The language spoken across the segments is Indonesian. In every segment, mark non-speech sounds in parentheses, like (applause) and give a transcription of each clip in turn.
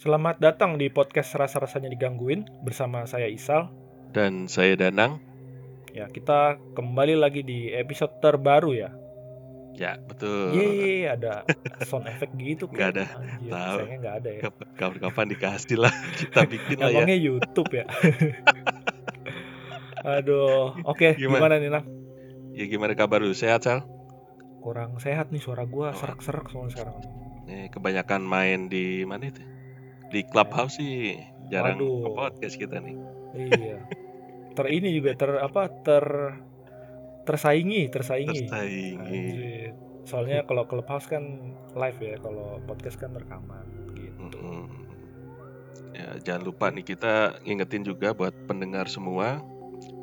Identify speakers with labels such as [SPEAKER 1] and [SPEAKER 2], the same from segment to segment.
[SPEAKER 1] Selamat datang di podcast Rasa-Rasanya Digangguin bersama saya Isal.
[SPEAKER 2] Dan saya Danang.
[SPEAKER 1] Ya, kita kembali lagi di episode terbaru ya.
[SPEAKER 2] Ya, betul.
[SPEAKER 1] Yeay, ada sound effect gitu kan.
[SPEAKER 2] Nggak ada.
[SPEAKER 1] Anjir,
[SPEAKER 2] Tahu.
[SPEAKER 1] sayangnya nggak ada ya.
[SPEAKER 2] Kap- Kapan-kapan dikasih lah kita bikin lah ya.
[SPEAKER 1] Emangnya YouTube ya. (laughs) Aduh, oke gimana?
[SPEAKER 2] Gimana?
[SPEAKER 1] nih Nang?
[SPEAKER 2] Ya gimana kabar lu? Sehat, Sal?
[SPEAKER 1] Kurang sehat nih suara gua
[SPEAKER 2] Oh.
[SPEAKER 1] serak-serak soalnya sekarang.
[SPEAKER 2] Nih, kebanyakan main di mana itu? Di clubhouse sih. Jarang
[SPEAKER 1] Waduh.
[SPEAKER 2] podcast kita nih.
[SPEAKER 1] Iya. Ter ini juga ter apa ter tersaingi, tersaingi.
[SPEAKER 2] Tersaingi.
[SPEAKER 1] Anjir. Soalnya kalau clubhouse kan live ya, kalau podcast kan rekaman gitu.
[SPEAKER 2] Ya, jangan lupa nih kita ngingetin juga buat pendengar semua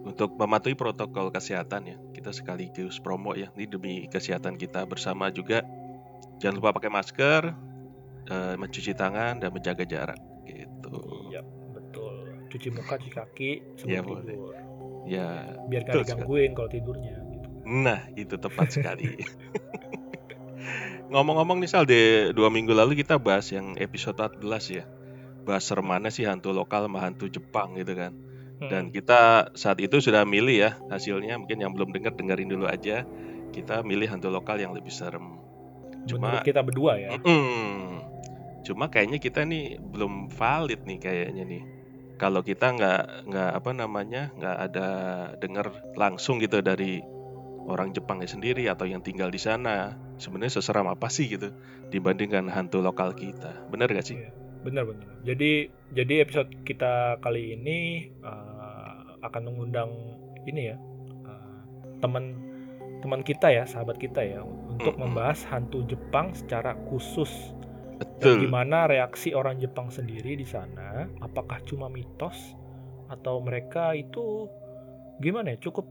[SPEAKER 2] untuk mematuhi protokol kesehatan ya. Kita sekaligus promo ya, ini demi kesehatan kita bersama juga. Jangan lupa pakai masker, eh, mencuci tangan dan menjaga jarak gitu.
[SPEAKER 1] Iya, betul. Cuci muka, cuci kaki sebelum
[SPEAKER 2] boleh.
[SPEAKER 1] tidur.
[SPEAKER 2] Ya,
[SPEAKER 1] Biar gak digangguin kalau tidurnya gitu.
[SPEAKER 2] nah itu tepat sekali. (laughs) Ngomong-ngomong nih Sal, di dua minggu lalu kita bahas yang episode 14 ya. Bahas seremana sih hantu lokal sama hantu Jepang gitu kan.
[SPEAKER 1] Hmm.
[SPEAKER 2] Dan kita saat itu sudah milih ya hasilnya. Mungkin yang belum dengar dengerin dulu aja. Kita milih hantu lokal yang lebih serem.
[SPEAKER 1] Menurut
[SPEAKER 2] Cuma,
[SPEAKER 1] kita berdua ya.
[SPEAKER 2] Mm, cuma kayaknya kita nih belum valid nih kayaknya nih. Kalau kita nggak nggak apa namanya nggak ada dengar langsung gitu dari orang Jepangnya sendiri atau yang tinggal di sana. Sebenarnya seseram apa sih gitu dibandingkan hantu lokal kita. Bener gak sih?
[SPEAKER 1] Iya, Benar-benar. Jadi jadi episode kita kali ini eh, akan mengundang ini ya eh, teman teman kita ya, sahabat kita ya untuk
[SPEAKER 2] Mm-mm.
[SPEAKER 1] membahas hantu Jepang secara khusus dan
[SPEAKER 2] Betul.
[SPEAKER 1] gimana reaksi orang Jepang sendiri di sana. Apakah cuma mitos atau mereka itu gimana ya cukup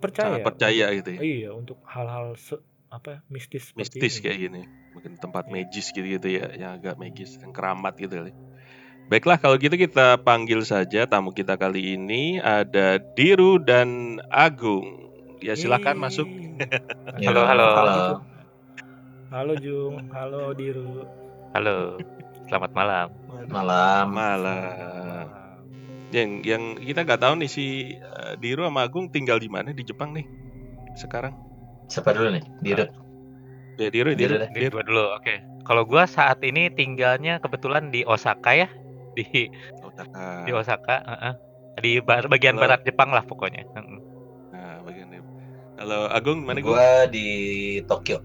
[SPEAKER 1] percaya?
[SPEAKER 2] Sangat percaya gitu ya.
[SPEAKER 1] Iya untuk hal-hal apa mistis seperti
[SPEAKER 2] mistis
[SPEAKER 1] ini.
[SPEAKER 2] kayak gini mungkin tempat
[SPEAKER 1] Iya.
[SPEAKER 2] magis gitu-gitu ya yang agak magis yang keramat gitu kali baiklah kalau gitu kita panggil saja tamu kita kali ini ada Diru dan Agung ya silakan
[SPEAKER 1] Yeay.
[SPEAKER 2] masuk
[SPEAKER 1] Ayo,
[SPEAKER 3] Halo, halo.
[SPEAKER 1] gitu. Halo Jung, halo Diru.
[SPEAKER 3] Halo, selamat malam.
[SPEAKER 4] Malam.
[SPEAKER 2] malam yang yang kita nggak tahu nih si eh, Diru sama Agung tinggal di mana di Jepang nih sekarang
[SPEAKER 4] Siapa dulu nih? Dirut.
[SPEAKER 2] ya Diru
[SPEAKER 4] Diru
[SPEAKER 2] Diru, Diru.
[SPEAKER 3] gua dulu, oke. Kalau gua saat ini tinggalnya kebetulan di Osaka ya, di
[SPEAKER 2] Osaka.
[SPEAKER 3] di Osaka, heeh. di ba- bagian
[SPEAKER 2] Halo.
[SPEAKER 3] barat Jepang lah pokoknya.
[SPEAKER 2] Bagian ini. Halo Agung mana Gung?
[SPEAKER 4] Gua di Tokyo.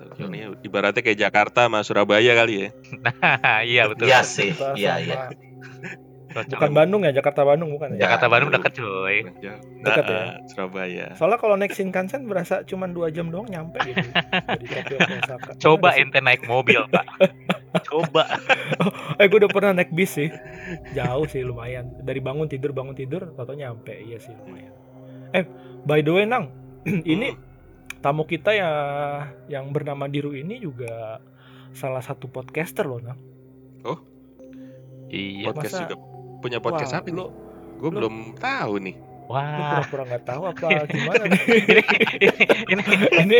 [SPEAKER 2] Tokyo nih ibaratnya kayak Jakarta sama Surabaya kali ya (laughs)
[SPEAKER 3] Nah, iya betul.
[SPEAKER 4] Iya sih. Iya, iya.
[SPEAKER 1] Bukan Bandung ya, Jakarta Bandung bukan ya?
[SPEAKER 3] Jakarta Bandung dekat cuy.
[SPEAKER 1] Dekat ya?
[SPEAKER 2] Ah, Surabaya
[SPEAKER 1] Soalnya kalau naik Shinkansen berasa cuma dua jam doang nyampe gitu. (laughs)
[SPEAKER 3] Coba ente naik mobil, Pak. (laughs) Coba.
[SPEAKER 1] sih? Eh gue udah pernah naik bis sih. Jauh sih lumayan. Dari bangun tidur bangun tidur, atau nyampe. Iya sih lumayan. Eh by the way Nang, (clears throat) ini tamu kita ya yang bernama Diru ini juga salah satu podcaster loh Nang.
[SPEAKER 3] Iya.
[SPEAKER 2] podcast
[SPEAKER 1] Masa-
[SPEAKER 2] juga punya podcast
[SPEAKER 1] Wah,
[SPEAKER 2] apa
[SPEAKER 1] lu-
[SPEAKER 2] Gue
[SPEAKER 1] lu-
[SPEAKER 2] belum tahu nih.
[SPEAKER 1] Lu
[SPEAKER 3] Wah.
[SPEAKER 1] pura-pura nggak tahu apa (laughs) gimana nih?
[SPEAKER 3] ini, ini,
[SPEAKER 1] ini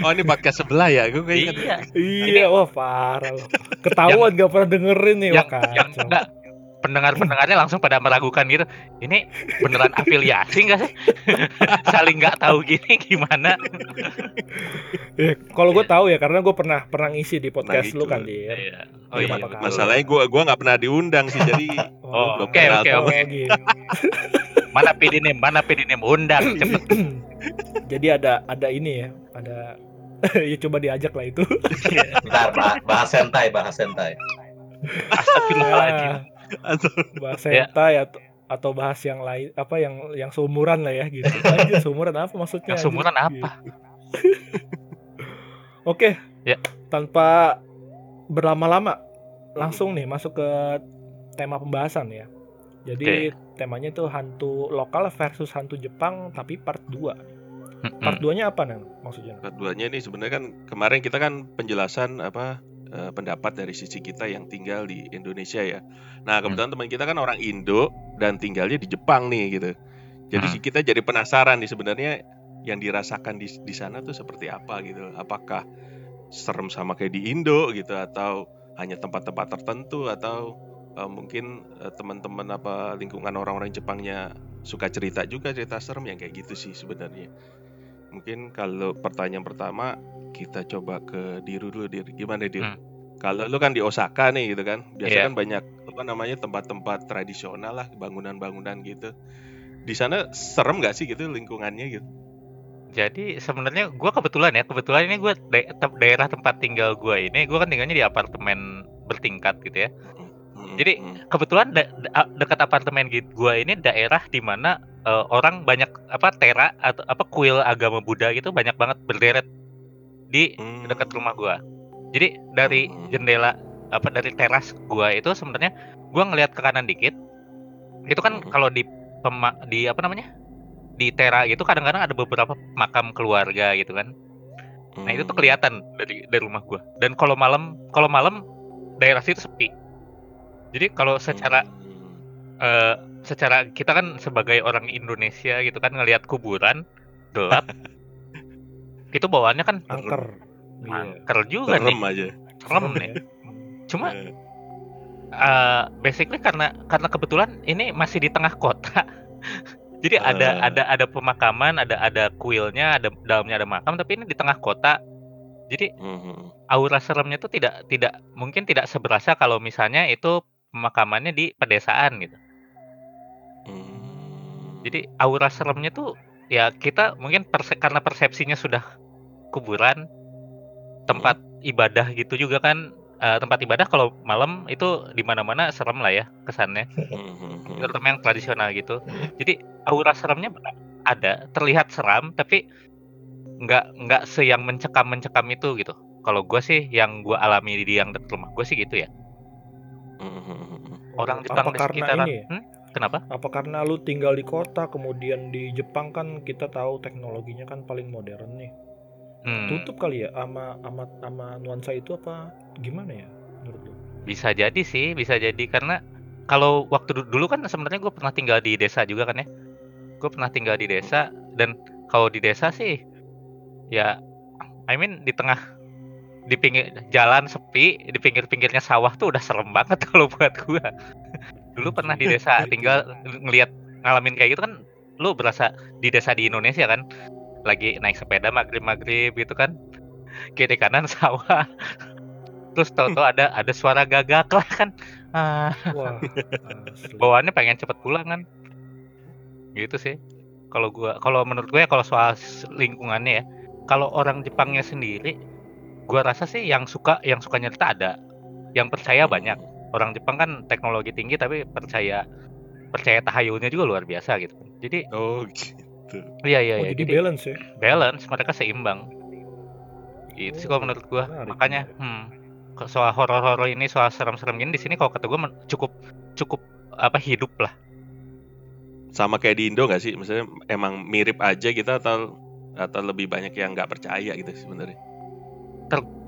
[SPEAKER 2] Oh ini podcast sebelah ya? Gue ingat.
[SPEAKER 3] iya.
[SPEAKER 1] iya wah parah loh. Ketahuan gak pernah dengerin nih
[SPEAKER 3] yang
[SPEAKER 1] wah
[SPEAKER 3] yang
[SPEAKER 1] kacau.
[SPEAKER 3] enggak pendengar-pendengarnya langsung pada meragukan gitu. Ini beneran afiliasi enggak sih? (laughs) Saling nggak tahu gini gimana?
[SPEAKER 1] Eh, (laughs) kalau gue tahu ya karena gue pernah pernah ngisi di podcast
[SPEAKER 2] Nah,
[SPEAKER 1] lu kan dir.
[SPEAKER 3] Iya. Oh
[SPEAKER 1] Iya,
[SPEAKER 3] iya.
[SPEAKER 2] Masalahnya gue gua nggak pernah diundang sih jadi (laughs)
[SPEAKER 3] Oh, oke, oke, oke.
[SPEAKER 1] gitu.
[SPEAKER 3] Mana PDNM? Mana PDNM? Undang cepet. (clears throat)
[SPEAKER 1] Jadi ada ada ini ya, ada ya coba diajak lah itu.
[SPEAKER 4] Bentar, bah- bahas sentai, bahas sentai.
[SPEAKER 3] Astagfirullahaladzim. (laughs)
[SPEAKER 2] Atau
[SPEAKER 1] bahas
[SPEAKER 3] Ya.
[SPEAKER 1] hentai atau atau bahas yang lain apa yang yang seumuran lah ya gitu. (laughs) Aja seumuran apa maksudnya?
[SPEAKER 3] Yang seumuran
[SPEAKER 1] anjir?
[SPEAKER 3] apa? (laughs)
[SPEAKER 1] Oke.
[SPEAKER 3] Ya.
[SPEAKER 1] Tanpa berlama-lama langsung nih masuk ke tema pembahasan ya. Jadi temanya itu hantu lokal versus hantu Jepang tapi part 2. Part
[SPEAKER 3] Mm-mm.
[SPEAKER 1] 2-nya apa nang maksudnya?
[SPEAKER 2] keduanya ini sebenarnya kan kemarin kita kan penjelasan apa eh, pendapat dari sisi kita yang tinggal di Indonesia ya. Nah kebetulan teman kita kan orang Indo dan tinggalnya di Jepang nih gitu. Jadi
[SPEAKER 3] Hmm.
[SPEAKER 2] kita jadi penasaran nih sebenarnya yang dirasakan di di sana tuh seperti apa gitu. Apakah serem sama kayak di Indo gitu atau hanya tempat-tempat tertentu atau eh, mungkin eh, teman-teman apa lingkungan orang-orang Jepangnya suka cerita juga cerita serem yang kayak gitu sih sebenarnya. Mungkin kalau pertanyaan pertama kita coba ke Diru dulu Dir. Gimana Dir?
[SPEAKER 3] Hmm.
[SPEAKER 2] Kalau lu kan di Osaka nih gitu kan. Biasa
[SPEAKER 3] Iya.
[SPEAKER 2] kan banyak apa namanya tempat-tempat tradisional lah, bangunan-bangunan gitu. Di sana serem nggak sih gitu lingkungannya gitu?
[SPEAKER 3] Jadi sebenarnya gua kebetulan ya, kebetulan ini gua da- daerah tempat tinggal gua ini, gua kan tinggalnya di apartemen bertingkat gitu ya.
[SPEAKER 2] Mm,
[SPEAKER 3] Jadi, Kebetulan da- da- dekat apartemen gitu gua ini daerah di mana eh, orang banyak apa tera atau apa kuil agama Buddha gitu banyak banget berderet di
[SPEAKER 2] mm.
[SPEAKER 3] dekat rumah gua. Jadi dari jendela apa dari teras gua itu sebenarnya gua ngelihat ke kanan dikit. Itu kan kalau di pema- di apa namanya? Di tera gitu kadang-kadang ada beberapa makam keluarga gitu kan. Nah, itu tuh
[SPEAKER 2] Mm.
[SPEAKER 3] kelihatan dari dari rumah gua. Dan kalau malam kalau malam daerah situ sepi. Jadi kalau secara
[SPEAKER 2] Mm.
[SPEAKER 3] eh, secara kita kan sebagai orang Indonesia gitu kan ngelihat kuburan gelap (laughs) itu bawaannya kan
[SPEAKER 1] angker Iya.
[SPEAKER 3] angker juga nih
[SPEAKER 2] serem aja.
[SPEAKER 3] serem nih
[SPEAKER 1] ya. (laughs)
[SPEAKER 3] cuma
[SPEAKER 2] Eh,
[SPEAKER 3] eh, basically karena karena kebetulan ini masih di tengah kota (laughs) jadi ada
[SPEAKER 2] Ah.
[SPEAKER 3] ada ada pemakaman ada ada kuilnya ada dalamnya ada makam tapi ini di tengah kota jadi
[SPEAKER 2] mhm.
[SPEAKER 3] aura seremnya tuh tidak tidak mungkin tidak seberasa kalau misalnya itu pemakamannya di pedesaan gitu
[SPEAKER 2] Hmm.
[SPEAKER 3] Jadi aura seremnya tuh ya kita mungkin perse- karena persepsinya sudah kuburan, tempat ibadah gitu juga kan eh, tempat ibadah kalau malam itu di mana-mana serem lah ya kesannya.
[SPEAKER 2] Mhm.
[SPEAKER 3] Terutama yang tradisional gitu. Jadi aura seremnya ada, terlihat seram tapi nggak nggak seyang mencekam mencekam itu gitu. Kalau gue sih yang gue alami di yang dekat rumah gue sih gitu ya. Orang
[SPEAKER 1] Apa
[SPEAKER 3] Jepang di
[SPEAKER 1] karena
[SPEAKER 3] sekitaran.
[SPEAKER 1] ini?
[SPEAKER 3] Hmm? Kenapa?
[SPEAKER 1] apa karena lu tinggal di kota kemudian di Jepang kan kita tahu teknologinya kan paling modern nih
[SPEAKER 3] Hmm.
[SPEAKER 1] tutup kali ya ama ama ama nuansa itu apa gimana ya menurut lu
[SPEAKER 3] Bisa jadi sih, bisa jadi karena kalau waktu du- dulu kan sebenarnya gue pernah tinggal di desa juga kan ya. Gue pernah tinggal di desa dan kalau di desa sih ya I mean di tengah di pinggir jalan sepi, di pinggir-pinggirnya sawah tuh udah serem banget (laughs) kalau buat gua. dulu pernah di desa (laughs) tinggal ngelihat ngalamin kayak gitu kan lu berasa di desa di Indonesia kan lagi naik sepeda maghrib-maghrib gitu kan kiri kanan (laughs) sawah. Terus tahu-tahu ada ada suara gagak lah kan. Ah,
[SPEAKER 1] wah
[SPEAKER 3] bawaannya pengen cepet pulang kan. Gitu sih. Kalau gua kalau menurut gue ya kalau soal lingkungannya ya kalau orang Jepangnya sendiri gua rasa sih yang suka yang suka nyerita ada. Yang percaya banyak. Orang Jepang kan teknologi tinggi tapi percaya percaya tahayulnya juga luar biasa gitu. Jadi
[SPEAKER 2] Oh gitu.
[SPEAKER 3] iya iya
[SPEAKER 1] oh
[SPEAKER 3] iya.
[SPEAKER 1] jadi
[SPEAKER 3] jadi
[SPEAKER 1] balance ya?
[SPEAKER 3] balance mereka seimbang. Itu sih kalau menurut gua.
[SPEAKER 1] Menarik,
[SPEAKER 3] makanya hmm soal horor-horor ini soal serem-serem gini di sini kalau kata gua cukup cukup apa hidup lah.
[SPEAKER 2] Sama kayak di Indo nggak sih? Misalnya emang mirip aja gitu atau atau lebih banyak yang nggak percaya gitu sebenarnya?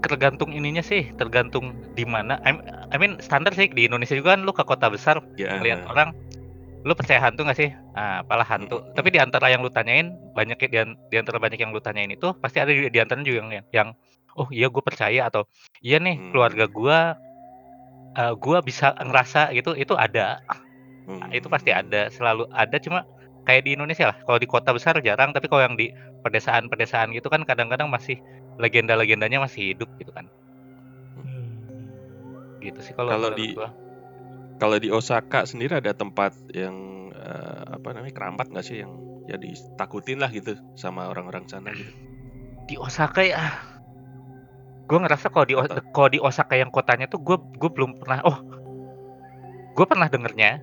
[SPEAKER 3] Tergantung ininya sih tergantung di mana I, I mean standar sih di Indonesia juga kan lu ke kota besar
[SPEAKER 2] Ya.
[SPEAKER 3] lihat orang lu percaya hantu nggak sih ah apalah hantu
[SPEAKER 2] Mm-mm.
[SPEAKER 3] tapi di antara yang lu tanyain banyak di, di antara banyak yang lu tanyain itu pasti ada di, di antaranya juga yang yang oh iya gue percaya atau iya nih
[SPEAKER 2] Hmm.
[SPEAKER 3] keluarga gua eh, gua bisa ngerasa gitu itu ada
[SPEAKER 2] Hmm.
[SPEAKER 3] Nah, itu pasti ada selalu ada cuma kayak di Indonesia lah kalau di kota besar jarang tapi kalau yang di pedesaan-pedesaan gitu kan kadang-kadang masih legenda-legendanya masih hidup gitu kan
[SPEAKER 1] Hmm.
[SPEAKER 3] gitu sih kalau
[SPEAKER 2] Kalau di-
[SPEAKER 3] gua.
[SPEAKER 2] Kalau di Osaka sendiri ada tempat yang eh, apa namanya keramat nggak sih yang ya ditakutin lah gitu sama orang-orang sana gitu?
[SPEAKER 3] di Osaka ya gue ngerasa kalau di kalau di Osaka yang kotanya tuh gue gue belum pernah oh gue pernah dengernya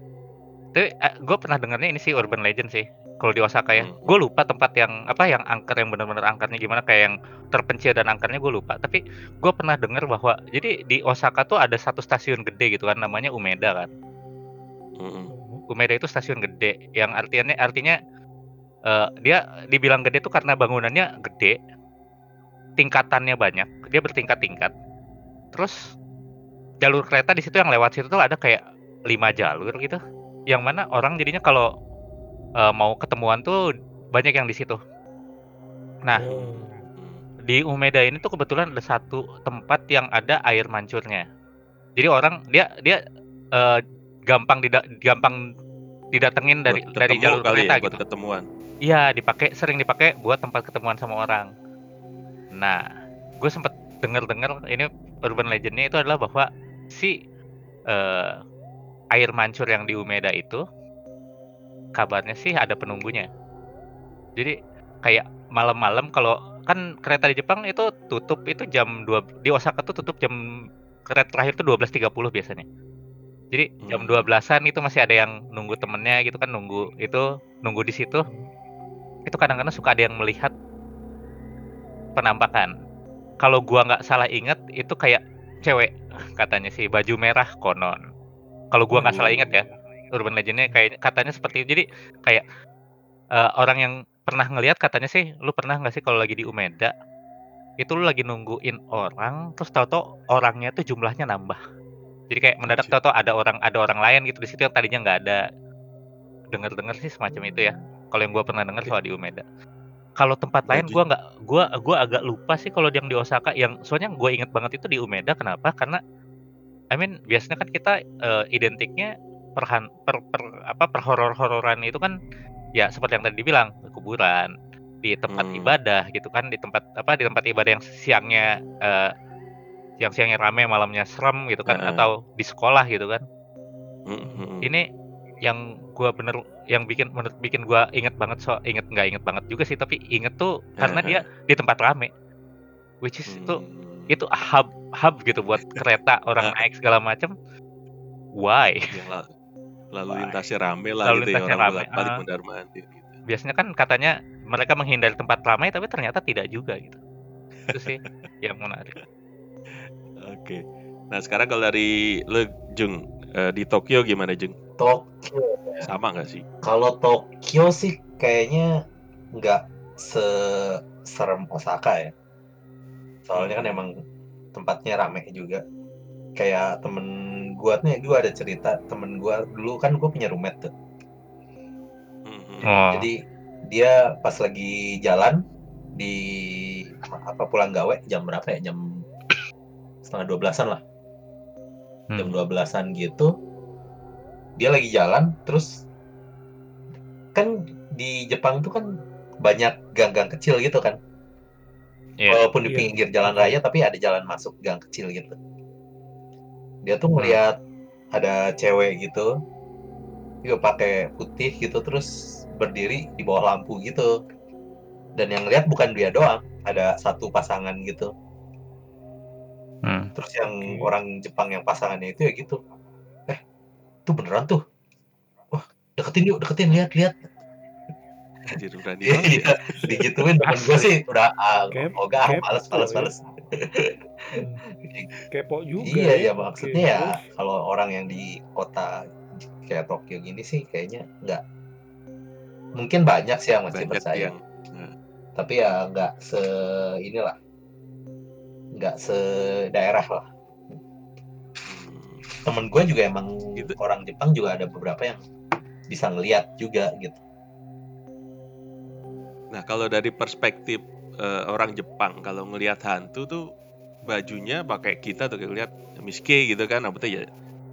[SPEAKER 3] tapi gue pernah dengernya ini sih urban legend sih kalau di Osaka ya.
[SPEAKER 2] Hmm.
[SPEAKER 3] gue lupa tempat yang apa yang angker yang benar-benar angkernya gimana kayak yang terpencil dan angkernya gue lupa. Tapi gue pernah denger bahwa jadi di Osaka tuh ada satu stasiun gede gitu kan namanya Umeda kan.
[SPEAKER 2] Mm-mm.
[SPEAKER 3] Umeda itu stasiun gede yang artinya artinya eh, dia dibilang gede tuh karena bangunannya gede tingkatannya banyak dia bertingkat-tingkat. Terus jalur kereta di situ yang lewat situ tuh ada kayak lima jalur gitu yang mana orang jadinya kalau eh, mau ketemuan tuh banyak yang di situ nah
[SPEAKER 1] Oh.
[SPEAKER 3] di Umeda ini tuh kebetulan ada satu tempat yang ada air mancurnya Jadi orang dia dia eh, gampang dida, gampang didatengin dari
[SPEAKER 2] Buat
[SPEAKER 3] dari jalur
[SPEAKER 2] kali
[SPEAKER 3] kereta
[SPEAKER 2] ya, buat
[SPEAKER 3] gitu.
[SPEAKER 2] ketemuan.
[SPEAKER 3] Iya, dipakai sering dipakai buat tempat ketemuan sama orang. Nah, gue sempet denger-dengar ini urban legendnya itu adalah bahwa si eh, air mancur yang di Umeda itu kabarnya sih ada penunggunya. Jadi kayak malam-malam kalau kan kereta di Jepang itu tutup itu jam 2 di Osaka tuh tutup jam kereta terakhir tuh 12.30 biasanya. Jadi jam
[SPEAKER 2] Hmm.
[SPEAKER 3] 12-an itu masih ada yang nunggu temennya gitu kan nunggu itu nunggu di situ itu kadang-kadang suka ada yang melihat penampakan. Kalau gua nggak salah inget itu kayak cewek (laughs) katanya sih baju merah konon. Kalau gua nggak salah inget ya urban legendnya kayak katanya seperti itu. Jadi kayak eh, orang yang pernah ngelihat katanya sih lu pernah nggak sih kalau lagi di Umeda itu lu lagi nungguin orang terus tahu-tahu orangnya tuh jumlahnya nambah. Jadi kayak mendadak tahu-tahu ada orang ada orang lain gitu di situ yang tadinya nggak ada. Dengar-dengar sih semacam itu ya. Kalau yang gua pernah dengar soal di Umeda. Kalau tempat lain gua nggak gua gua agak lupa sih kalau yang di Osaka yang soalnya gua inget banget itu di Umeda kenapa? Karena I mean biasanya kan kita eh, identiknya perhan per, per apa per horor-hororan itu kan ya seperti yang tadi dibilang kuburan di tempat
[SPEAKER 2] Hmm.
[SPEAKER 3] ibadah gitu kan di tempat apa di tempat ibadah yang siangnya eh, yang siangnya rame malamnya serem gitu kan
[SPEAKER 2] Heeh.
[SPEAKER 3] atau di sekolah gitu kan
[SPEAKER 2] mm.
[SPEAKER 3] ini yang gua bener yang bikin menurut bikin gua inget banget so inget nggak inget banget juga sih tapi inget tuh karena dia di tempat rame which is
[SPEAKER 2] Hmm.
[SPEAKER 3] itu hub hub gitu buat kereta orang naik segala macam why
[SPEAKER 2] Yang la- lalu lintasnya rame lah
[SPEAKER 3] Lalu
[SPEAKER 2] gitu ya
[SPEAKER 3] lintasnya
[SPEAKER 2] orang
[SPEAKER 3] rame,
[SPEAKER 2] balik mondar mandir gitu.
[SPEAKER 3] biasanya kan katanya mereka menghindari tempat ramai tapi ternyata tidak juga gitu itu sih (laughs) yang menarik
[SPEAKER 2] Oke. Nah sekarang kalau dari lu Jung eh, di Tokyo gimana Jung?
[SPEAKER 4] Tokyo.
[SPEAKER 2] Sama nggak sih?
[SPEAKER 4] Kalau Tokyo sih kayaknya nggak serem Osaka ya. Soalnya kan emang tempatnya rame juga. Kayak temen gua nih, gua ada cerita temen gua dulu kan gua punya roommate tuh.
[SPEAKER 2] Mm, mm.
[SPEAKER 3] oh
[SPEAKER 4] Jadi dia pas lagi jalan di apa pulang gawe jam berapa ya? Jam setengah dua belasan lah. Jam
[SPEAKER 3] hmm.
[SPEAKER 4] dua belasan gitu. Dia lagi jalan terus kan di Jepang tuh kan banyak gang-gang kecil gitu kan.
[SPEAKER 3] Iya.
[SPEAKER 4] Walaupun di
[SPEAKER 1] Iya.
[SPEAKER 4] pinggir jalan raya tapi ada jalan masuk gang kecil gitu. Dia tuh ngeliat ada cewek gitu. Dia pakai putih gitu terus berdiri di bawah lampu gitu. Dan yang lihat bukan dia doang, ada satu pasangan gitu.
[SPEAKER 3] Hmm.
[SPEAKER 4] Terus yang orang Jepang yang pasangannya itu ya gitu. Eh, tuh beneran tuh. Wah, deketin yuk, deketin lihat-lihat.
[SPEAKER 2] Anjir berani banget ya.
[SPEAKER 4] Iya, digituin temen gue sih udah ah,
[SPEAKER 1] Kep-
[SPEAKER 4] oh gak,
[SPEAKER 1] kepo
[SPEAKER 4] males, males,
[SPEAKER 1] ya.
[SPEAKER 4] males.
[SPEAKER 1] Hmm. kepo juga
[SPEAKER 4] Iya ya
[SPEAKER 1] Oke,
[SPEAKER 4] maksudnya ya
[SPEAKER 1] terus?
[SPEAKER 4] kalau orang yang di kota kayak Tokyo gini sih kayaknya nggak mungkin banyak sih yang masih
[SPEAKER 2] Banyak
[SPEAKER 4] percaya
[SPEAKER 2] yang
[SPEAKER 4] tapi ya nggak se inilah nggak se daerah lah
[SPEAKER 2] hmm,
[SPEAKER 4] temen gue juga emang
[SPEAKER 2] Gitu.
[SPEAKER 4] orang Jepang juga ada beberapa yang bisa ngeliat juga gitu
[SPEAKER 2] Nah kalau dari perspektif eh, orang Jepang kalau ngelihat hantu tuh bajunya pakai kita tuh kayak lihat miske gitu kan, apa ya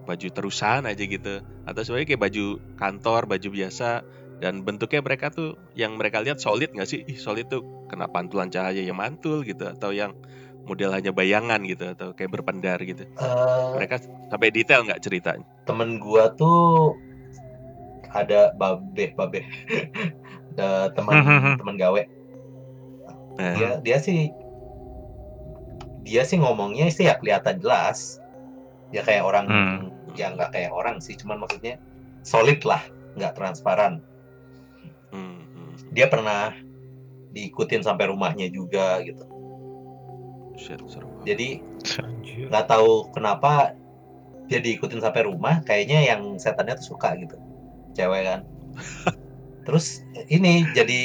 [SPEAKER 2] baju terusan aja gitu, atau sebenarnya kayak baju kantor, baju biasa dan bentuknya mereka tuh yang mereka lihat solid nggak sih? Ih solid tuh kena pantulan cahaya yang mantul gitu, atau yang model hanya bayangan gitu, atau kayak berpendar gitu.
[SPEAKER 4] Eh,
[SPEAKER 2] Mereka sampai detail nggak ceritanya?
[SPEAKER 4] temen gua tuh ada babe babe (laughs) Eh, teman teman gawe.
[SPEAKER 2] Nah,
[SPEAKER 4] dia dia sih dia sih ngomongnya sih ya kelihatan jelas. Ya kayak orang
[SPEAKER 3] Hmm.
[SPEAKER 4] ya nggak kayak orang sih cuman maksudnya solid lah nggak transparan.
[SPEAKER 2] Hmm, hmm.
[SPEAKER 4] dia pernah diikutin sampai rumahnya juga gitu.
[SPEAKER 2] Shit,
[SPEAKER 4] jadi nggak tahu kenapa dia diikutin sampai rumah kayaknya yang setannya tuh suka gitu. Cewek kan (laughs) terus ini jadi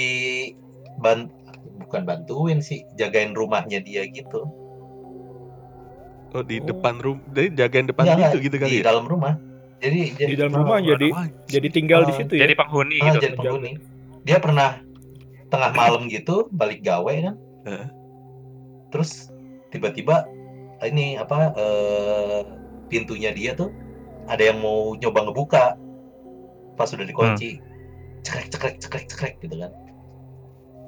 [SPEAKER 4] ban bukan bantuin sih jagain rumahnya dia gitu.
[SPEAKER 2] Oh di
[SPEAKER 1] Oh.
[SPEAKER 2] depan rumah, jadi jagain depan
[SPEAKER 4] Nggak, nggak,
[SPEAKER 2] gitu
[SPEAKER 4] di
[SPEAKER 2] kali ya?
[SPEAKER 4] dalam rumah. Jadi
[SPEAKER 1] di dalam
[SPEAKER 4] oh,
[SPEAKER 1] rumah jadi
[SPEAKER 2] Wah,
[SPEAKER 1] jadi tinggal di
[SPEAKER 4] Ah,
[SPEAKER 1] situ ya?
[SPEAKER 3] Jadi penghuni
[SPEAKER 4] ah,
[SPEAKER 3] gitu.
[SPEAKER 4] jadi penghuni. Dia pernah tengah malam gitu balik gawe kan.
[SPEAKER 2] Heeh.
[SPEAKER 4] terus tiba-tiba ini apa eh pintunya dia tuh ada yang mau nyoba ngebuka. Pas sudah dikunci cekrek cekrek cekrek cekrek gitu kan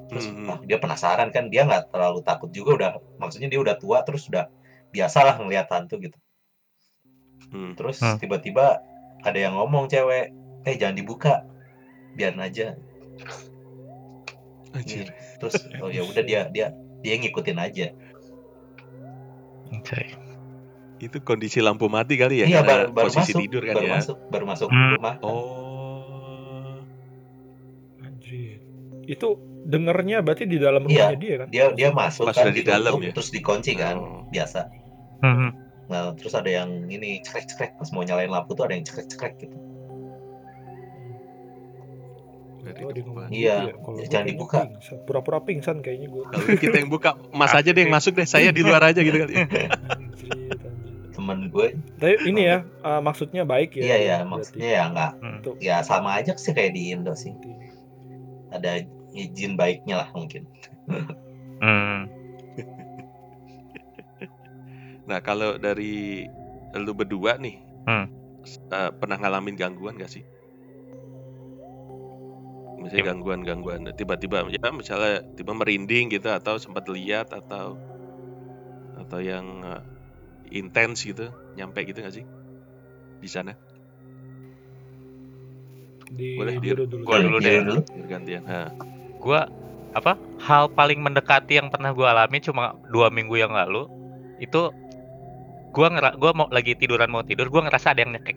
[SPEAKER 4] terus
[SPEAKER 2] Mhm.
[SPEAKER 4] ah, dia penasaran kan dia nggak terlalu takut juga udah maksudnya dia udah tua terus udah biasalah ngelihat hantu gitu
[SPEAKER 2] Hmm.
[SPEAKER 4] terus
[SPEAKER 3] Hmm.
[SPEAKER 4] tiba-tiba ada yang ngomong cewek eh jangan dibuka biarin aja
[SPEAKER 2] Anjir.
[SPEAKER 4] terus oh ya udah dia dia dia ngikutin aja
[SPEAKER 3] Anjay.
[SPEAKER 2] Itu kondisi lampu mati kali ya?
[SPEAKER 4] iya baru, baru
[SPEAKER 2] posisi
[SPEAKER 4] masuk
[SPEAKER 2] tidur kan
[SPEAKER 4] baru
[SPEAKER 2] ya.
[SPEAKER 4] masuk baru masuk
[SPEAKER 3] Hmm.
[SPEAKER 4] rumah
[SPEAKER 2] Oh.
[SPEAKER 1] Itu dengernya berarti di dalam
[SPEAKER 4] Iya,
[SPEAKER 1] rumahnya dia kan?
[SPEAKER 4] dia dia masuk
[SPEAKER 2] Pas
[SPEAKER 4] kan
[SPEAKER 2] di dalam
[SPEAKER 4] ditutup,
[SPEAKER 2] ya?
[SPEAKER 4] terus dikunci kan
[SPEAKER 2] Oh.
[SPEAKER 4] biasa
[SPEAKER 3] Mhm.
[SPEAKER 4] nah terus ada yang ini cekrek cekrek pas mau nyalain lampu tuh ada yang cekrek cekrek gitu
[SPEAKER 2] depan.
[SPEAKER 4] Iya,
[SPEAKER 1] gitu ya.
[SPEAKER 4] Ya, jangan dibuka.
[SPEAKER 1] Pura-pura pingsan kayaknya gue.
[SPEAKER 2] Kalau kita yang buka, Mas aja deh yang masuk deh, saya di luar aja gitu kali. (laughs)
[SPEAKER 4] temen gue
[SPEAKER 1] Tapi ini ya uh, maksudnya baik ya.
[SPEAKER 4] iya ya
[SPEAKER 1] berarti.
[SPEAKER 4] maksudnya ya nggak
[SPEAKER 3] Hmm.
[SPEAKER 4] Ya sama aja sih kayak di Indo sih ada izin baiknya lah mungkin
[SPEAKER 3] Hmm. (laughs)
[SPEAKER 2] Nah, kalau dari lu berdua nih,
[SPEAKER 3] Hmm.
[SPEAKER 2] eh, pernah ngalamin gangguan gak sih? Misalnya gangguan-gangguan tiba-tiba ya misalnya tiba merinding gitu atau sempat lihat atau atau yang eh, intens gitu, nyampe gitu gak sih? Di sana?
[SPEAKER 1] Di
[SPEAKER 2] Boleh,
[SPEAKER 1] biru dulu.
[SPEAKER 3] Gua dulu
[SPEAKER 4] Iya,
[SPEAKER 3] deh.
[SPEAKER 4] dulu
[SPEAKER 2] gantian. Ha.
[SPEAKER 3] Gua apa? Hal paling mendekati yang pernah gua alami cuma dua minggu yang lalu itu gua ngera gua mau lagi tiduran mau tidur gua ngerasa ada yang nyekek.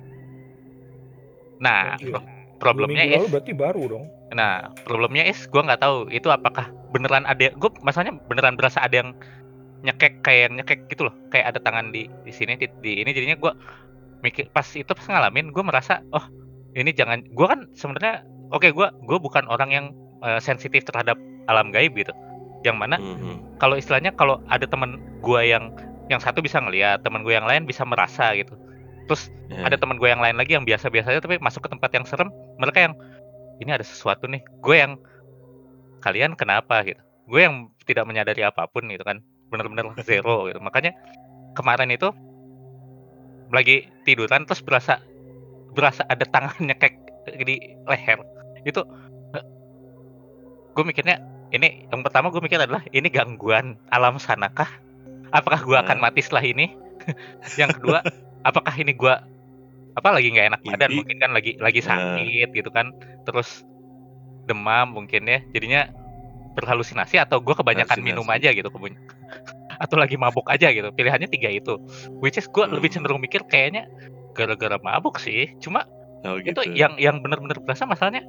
[SPEAKER 3] Nah, pro-
[SPEAKER 1] Dua
[SPEAKER 3] problemnya is
[SPEAKER 1] lalu berarti baru dong.
[SPEAKER 3] Nah, problemnya is gue nggak tahu itu apakah beneran ada gue masalahnya beneran berasa ada yang nyekek kayak yang nyekek gitu loh, kayak ada tangan di di sini di, di ini jadinya gue mikir pas itu pas ngalamin gue merasa oh ini jangan gue kan sebenarnya oke gue gue bukan orang yang eh, sensitif terhadap alam gaib gitu, yang mana
[SPEAKER 2] Mhm.
[SPEAKER 3] kalau istilahnya kalau ada teman gue yang yang satu bisa ngeliat, teman gue yang lain bisa merasa gitu. Terus
[SPEAKER 2] Ya.
[SPEAKER 3] ada teman gue yang lain lagi yang biasa-biasa aja tapi masuk ke tempat yang serem, mereka yang ini ada sesuatu nih. Gue yang kalian kenapa gitu. Gue yang tidak menyadari apa pun gitu kan. Bener-bener zero gitu. Makanya kemarin itu lagi tiduran terus berasa berasa ada tangan nyekek di leher. Itu gue mikirnya ini yang pertama gue mikir adalah ini gangguan alam sanakah? Apakah gue akan
[SPEAKER 2] Nah.
[SPEAKER 3] mati setelah ini? (laughs) yang kedua, apakah ini gue apa lagi nggak enak badan mungkin kan lagi lagi
[SPEAKER 2] Nah.
[SPEAKER 3] sakit gitu kan terus demam mungkin ya jadinya berhalusinasi atau gue kebanyakan minum aja gitu kebun atau lagi mabuk aja gitu pilihannya tiga itu which is gue lebih
[SPEAKER 2] Hmm.
[SPEAKER 3] cenderung mikir kayaknya gara-gara mabuk sih cuma
[SPEAKER 2] Oh,
[SPEAKER 3] itu
[SPEAKER 2] gitu.
[SPEAKER 3] yang yang bener-bener berasa masalahnya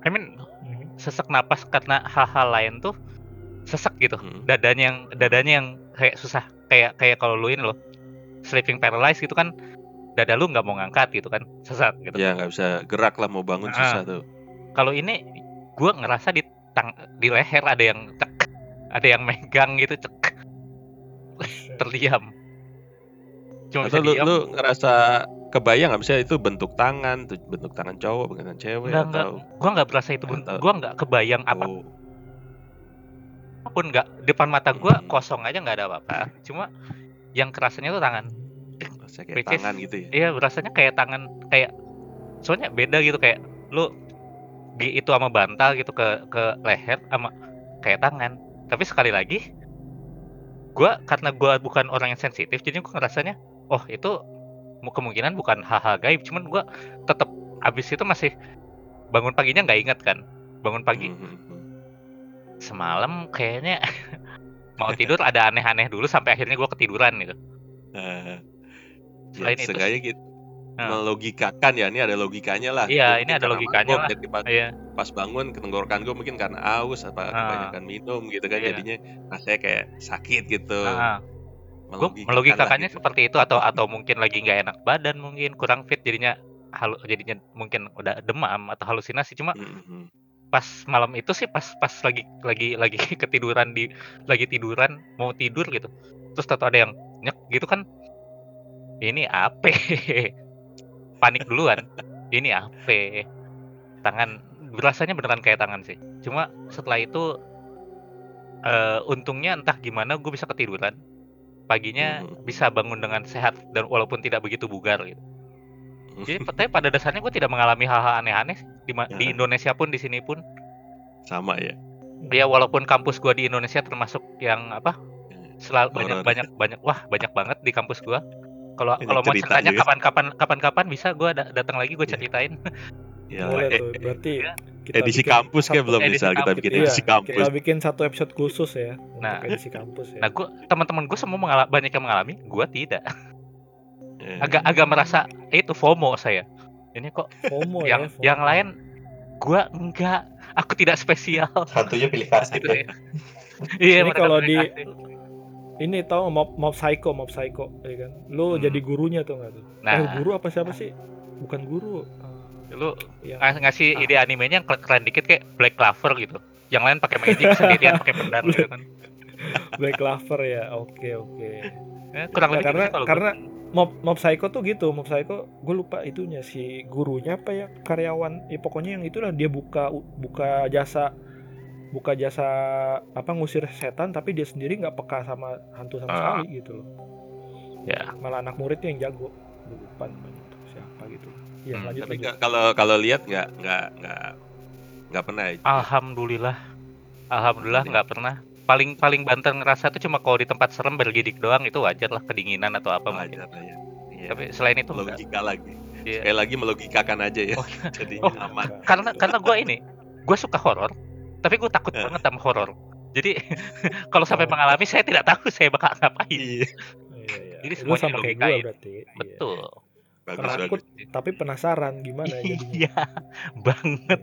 [SPEAKER 3] I mean
[SPEAKER 1] Mhm.
[SPEAKER 3] sesak napas karena hal-hal lain tuh sesek gitu
[SPEAKER 2] Mhm.
[SPEAKER 3] dadanya yang dadanya yang kayak susah kayak kayak kalau lu ini loh sleeping paralyzed gitu kan dada lu nggak mau ngangkat gitu kan sesat gitu
[SPEAKER 2] Ya nggak bisa gerak lah mau bangun
[SPEAKER 3] Ah.
[SPEAKER 2] susah tuh.
[SPEAKER 3] kalau ini gua ngerasa di tang di leher ada yang cek ada yang megang gitu cek. Terdiam. Cuma bisa
[SPEAKER 2] Atau lu,
[SPEAKER 3] diam.
[SPEAKER 2] lu ngerasa kebayang nggak? Bisa itu bentuk tangan, tuh bentuk tangan cowok, bentuk tangan cewek
[SPEAKER 3] nggak nggak.
[SPEAKER 2] atau
[SPEAKER 3] gua nggak berasa itu bentuk.
[SPEAKER 2] Atau-
[SPEAKER 3] gua nggak kebayang
[SPEAKER 2] oh,
[SPEAKER 3] apa pun nggak. Depan mata gua
[SPEAKER 2] Hmm.
[SPEAKER 3] kosong aja nggak ada apa-apa. Cuma yang kerasanya tuh tangan.
[SPEAKER 2] Rasa kayak
[SPEAKER 3] Which is-
[SPEAKER 2] tangan gitu ya?
[SPEAKER 3] Iya, rasanya kayak tangan kayak soalnya beda gitu kayak lu di itu sama bantal gitu ke ke leher sama kayak tangan. Tapi sekali lagi gua karena gua bukan orang yang sensitif jadi gua ngerasanya oh itu mu- kemungkinan bukan hal-hal gaib. Cuman gua tetap abis itu masih bangun paginya nggak inget kan? Bangun pagi
[SPEAKER 2] Mhm, mhm.
[SPEAKER 3] semalam kayaknya (laughs) mau tidur ada aneh-aneh dulu sampai akhirnya gua ketiduran gitu. Selain
[SPEAKER 2] ya,
[SPEAKER 3] itu
[SPEAKER 2] seenggaknya
[SPEAKER 3] sih-
[SPEAKER 2] gitu. Melogikakan ya ini ada logikanya lah.
[SPEAKER 3] Iya, ini ada logikanya
[SPEAKER 2] mabuk,
[SPEAKER 3] lah.
[SPEAKER 2] jadi pas,
[SPEAKER 3] iya
[SPEAKER 2] pas bangun tenggorokan gue mungkin karena aus apa
[SPEAKER 3] Ah.
[SPEAKER 2] kebanyakan minum gitu kan
[SPEAKER 3] Iya.
[SPEAKER 2] jadinya rasanya kayak sakit gitu.
[SPEAKER 3] Ah, gue
[SPEAKER 2] Melogikakan
[SPEAKER 3] melogikakannya
[SPEAKER 2] lah gitu.
[SPEAKER 3] seperti itu atau atau mungkin lagi nggak enak badan mungkin kurang fit jadinya halu jadinya mungkin udah demam atau halusinasi cuma
[SPEAKER 2] Mhm.
[SPEAKER 3] pas malam itu sih pas pas lagi lagi lagi (laughs) ketiduran di lagi tiduran mau tidur gitu terus tahu ada yang nyek gitu kan ini apa (laughs) panik duluan ini apa tangan berasanya beneran kayak tangan sih cuma setelah itu eh untungnya entah gimana gue bisa ketiduran paginya
[SPEAKER 2] Mhm.
[SPEAKER 3] bisa bangun dengan sehat dan walaupun tidak begitu bugar gitu.
[SPEAKER 2] Mhm.
[SPEAKER 3] Jadi tapi pada dasarnya gue tidak mengalami hal-hal aneh-aneh di, ma- di
[SPEAKER 2] Ya.
[SPEAKER 3] Indonesia pun di sini pun.
[SPEAKER 2] Sama ya.
[SPEAKER 3] Ya walaupun kampus gua di Indonesia termasuk yang apa? Selalu banyak banyak banyak wah banyak banget di kampus gua. Kalau kalau mau
[SPEAKER 2] cerita
[SPEAKER 3] ceritanya
[SPEAKER 2] juga.
[SPEAKER 3] kapan-kapan kapan-kapan bisa gua da- datang lagi gue
[SPEAKER 2] Iya.
[SPEAKER 3] ceritain. (laughs)
[SPEAKER 2] Ya,
[SPEAKER 1] Boleh
[SPEAKER 2] eh,
[SPEAKER 1] tuh. Berarti
[SPEAKER 3] Iya.
[SPEAKER 1] kita
[SPEAKER 2] edisi
[SPEAKER 1] bikin
[SPEAKER 2] kampus kayak belum bisa kita
[SPEAKER 3] kampus.
[SPEAKER 2] bikin
[SPEAKER 1] Iya,
[SPEAKER 2] edisi kampus.
[SPEAKER 1] kita bikin satu episode khusus ya
[SPEAKER 3] Nah.
[SPEAKER 1] untuk edisi kampus ya.
[SPEAKER 3] Nah, gua teman-teman gue semua mengala- banyak yang mengalami, gua tidak.
[SPEAKER 2] Eh,
[SPEAKER 3] Agak agak merasa eh, itu FOMO saya. Ini kok
[SPEAKER 1] FOMO
[SPEAKER 3] yang
[SPEAKER 1] ya. FOMO.
[SPEAKER 3] yang lain gua enggak, aku tidak spesial
[SPEAKER 4] Hantunya pilih kasih
[SPEAKER 3] gitu ya. Iya,
[SPEAKER 1] kalau di-
[SPEAKER 3] kasih.
[SPEAKER 1] Ini tau mob mob psycho, mob psycho, ya kan? Lu
[SPEAKER 2] Hmm.
[SPEAKER 1] jadi gurunya tuh nggak tuh?
[SPEAKER 3] Nah,
[SPEAKER 1] Eh, guru apa siapa sih? Bukan guru. eh,
[SPEAKER 3] lu
[SPEAKER 1] yang
[SPEAKER 3] ngas- ngasih
[SPEAKER 1] Ah.
[SPEAKER 3] ide animenya yang keren dikit kayak Black Clover gitu. Yang lain pakai magic (laughs) sendirian pakai pedang gitu kan. (laughs)
[SPEAKER 1] Black Clover ya. Oke, oke.
[SPEAKER 3] Eh, kurang
[SPEAKER 1] Ya,
[SPEAKER 3] lebih
[SPEAKER 1] karena
[SPEAKER 3] gitu kalau
[SPEAKER 1] karena mob mob psycho tuh gitu. Mob psycho gue lupa itunya si gurunya apa ya karyawan. Ya pokoknya yang itulah dia buka buka jasa buka jasa apa ngusir setan tapi dia sendiri nggak peka sama hantu sama
[SPEAKER 3] Ah.
[SPEAKER 1] sekali gitu loh.
[SPEAKER 3] Ya.
[SPEAKER 1] Malah anak muridnya yang jago. Lupa namanya siapa gitu. Ya
[SPEAKER 3] Hmm,
[SPEAKER 1] lanjut
[SPEAKER 2] Tapi
[SPEAKER 1] lanjut.
[SPEAKER 2] kalau kalau lihat nggak nggak nggak nggak pernah. ya?
[SPEAKER 3] Alhamdulillah. Alhamdulillah nggak pernah. Paling paling banter ngerasa tuh cuma kalau di tempat serem bergidik doang itu wajar lah kedinginan atau apa mungkin.
[SPEAKER 2] Wajar lah ya. Iya.
[SPEAKER 3] Tapi selain itu enggak.
[SPEAKER 2] logika lagi.
[SPEAKER 3] Iya.
[SPEAKER 2] Sekali lagi melogikakan aja ya.
[SPEAKER 3] Oh, (laughs)
[SPEAKER 2] Jadi
[SPEAKER 3] Oh.
[SPEAKER 2] aman.
[SPEAKER 3] Karena karena gue ini, gue suka horor, tapi gue takut
[SPEAKER 2] Eh.
[SPEAKER 3] banget sama horor. Jadi (laughs) kalau sampai
[SPEAKER 1] Oh.
[SPEAKER 3] mengalami saya tidak tahu saya bakal ngapain.
[SPEAKER 2] Iya.
[SPEAKER 1] Iya, iya.
[SPEAKER 3] Jadi
[SPEAKER 1] Lu
[SPEAKER 3] semuanya
[SPEAKER 1] sama kayak gue
[SPEAKER 3] ya.
[SPEAKER 1] berarti. Iya.
[SPEAKER 3] Betul.
[SPEAKER 2] Bagus
[SPEAKER 1] Penakut
[SPEAKER 2] bagus.
[SPEAKER 1] tapi penasaran gimana ya jadinya. (laughs)
[SPEAKER 3] Iya, banget.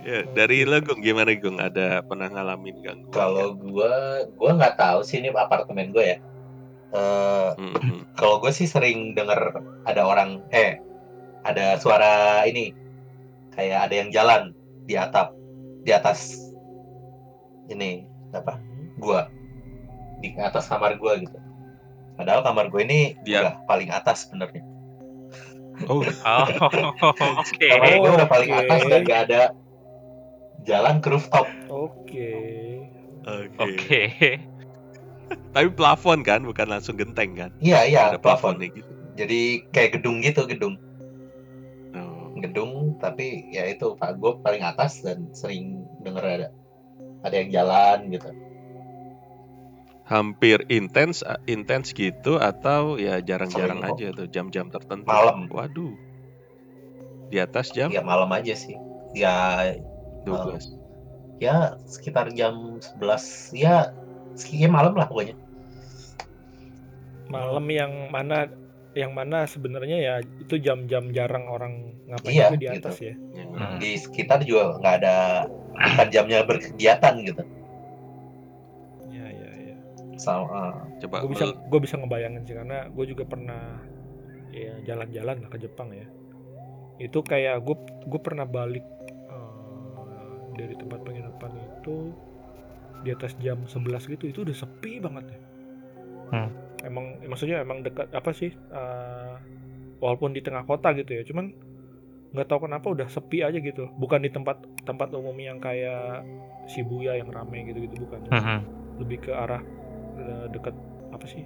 [SPEAKER 2] Ya, dari lo Gung gimana Gung? Ada pernah ngalamin gangguan?
[SPEAKER 4] Kalau gua, gua nggak tahu sih ini apartemen gua ya. Eh,
[SPEAKER 2] Mhm. (clears throat)
[SPEAKER 4] kalau gue sih sering denger ada orang, eh, ada suara ini, kayak ada yang jalan di atap, di atas ini apa? Gua di atas kamar gua gitu. Padahal kamar gue ini
[SPEAKER 2] Dia-
[SPEAKER 4] udah paling atas sebenarnya.
[SPEAKER 2] Oh, (laughs)
[SPEAKER 3] Oh, oke.
[SPEAKER 4] Kamar gue udah paling atas dan gak ada jalan ke rooftop.
[SPEAKER 1] Oke.
[SPEAKER 2] oke.
[SPEAKER 3] Oke.
[SPEAKER 2] Tapi plafon kan, bukan langsung genteng kan?
[SPEAKER 4] Iya iya,
[SPEAKER 2] Ada
[SPEAKER 4] plafon.
[SPEAKER 2] plafonnya gitu.
[SPEAKER 4] Jadi kayak gedung gitu, gedung.
[SPEAKER 2] Oh.
[SPEAKER 4] gedung tapi ya itu pak gue paling atas dan sering denger ada ada yang jalan gitu
[SPEAKER 2] Hampir intens, intens gitu atau ya jarang-jarang aja tuh jam-jam tertentu.
[SPEAKER 4] Malam.
[SPEAKER 2] Waduh. Di atas jam
[SPEAKER 4] ya malam aja sih ya
[SPEAKER 2] 12.
[SPEAKER 4] ya sekitar jam 11 ya sekitar malam lah pokoknya
[SPEAKER 1] Malam yang mana yang mana sebenarnya ya itu jam-jam jarang orang ngapain
[SPEAKER 4] Iya,
[SPEAKER 1] juga di atas ya.
[SPEAKER 2] Ya,
[SPEAKER 3] Hmm.
[SPEAKER 4] di sekitar juga nggak ada bukan jamnya berkegiatan gitu
[SPEAKER 1] Iya iya iya.
[SPEAKER 4] sama
[SPEAKER 2] Coba
[SPEAKER 1] Gue bisa gue bisa ngebayangin sih karena gue juga pernah ya jalan-jalan lah ke Jepang ya. Itu kayak gue gue pernah balik eh, dari tempat penginapan itu di atas jam 11 gitu itu udah sepi banget ya.
[SPEAKER 3] Hmm.
[SPEAKER 1] Emang maksudnya emang dekat apa sih eh, walaupun di tengah kota gitu ya, cuman nggak tahu kenapa udah sepi aja gitu. Bukan di tempat tempat umum yang kayak Shibuya yang rame gitu-gitu bukan.
[SPEAKER 3] Mhm.
[SPEAKER 1] Lebih ke arah eh, dekat apa sih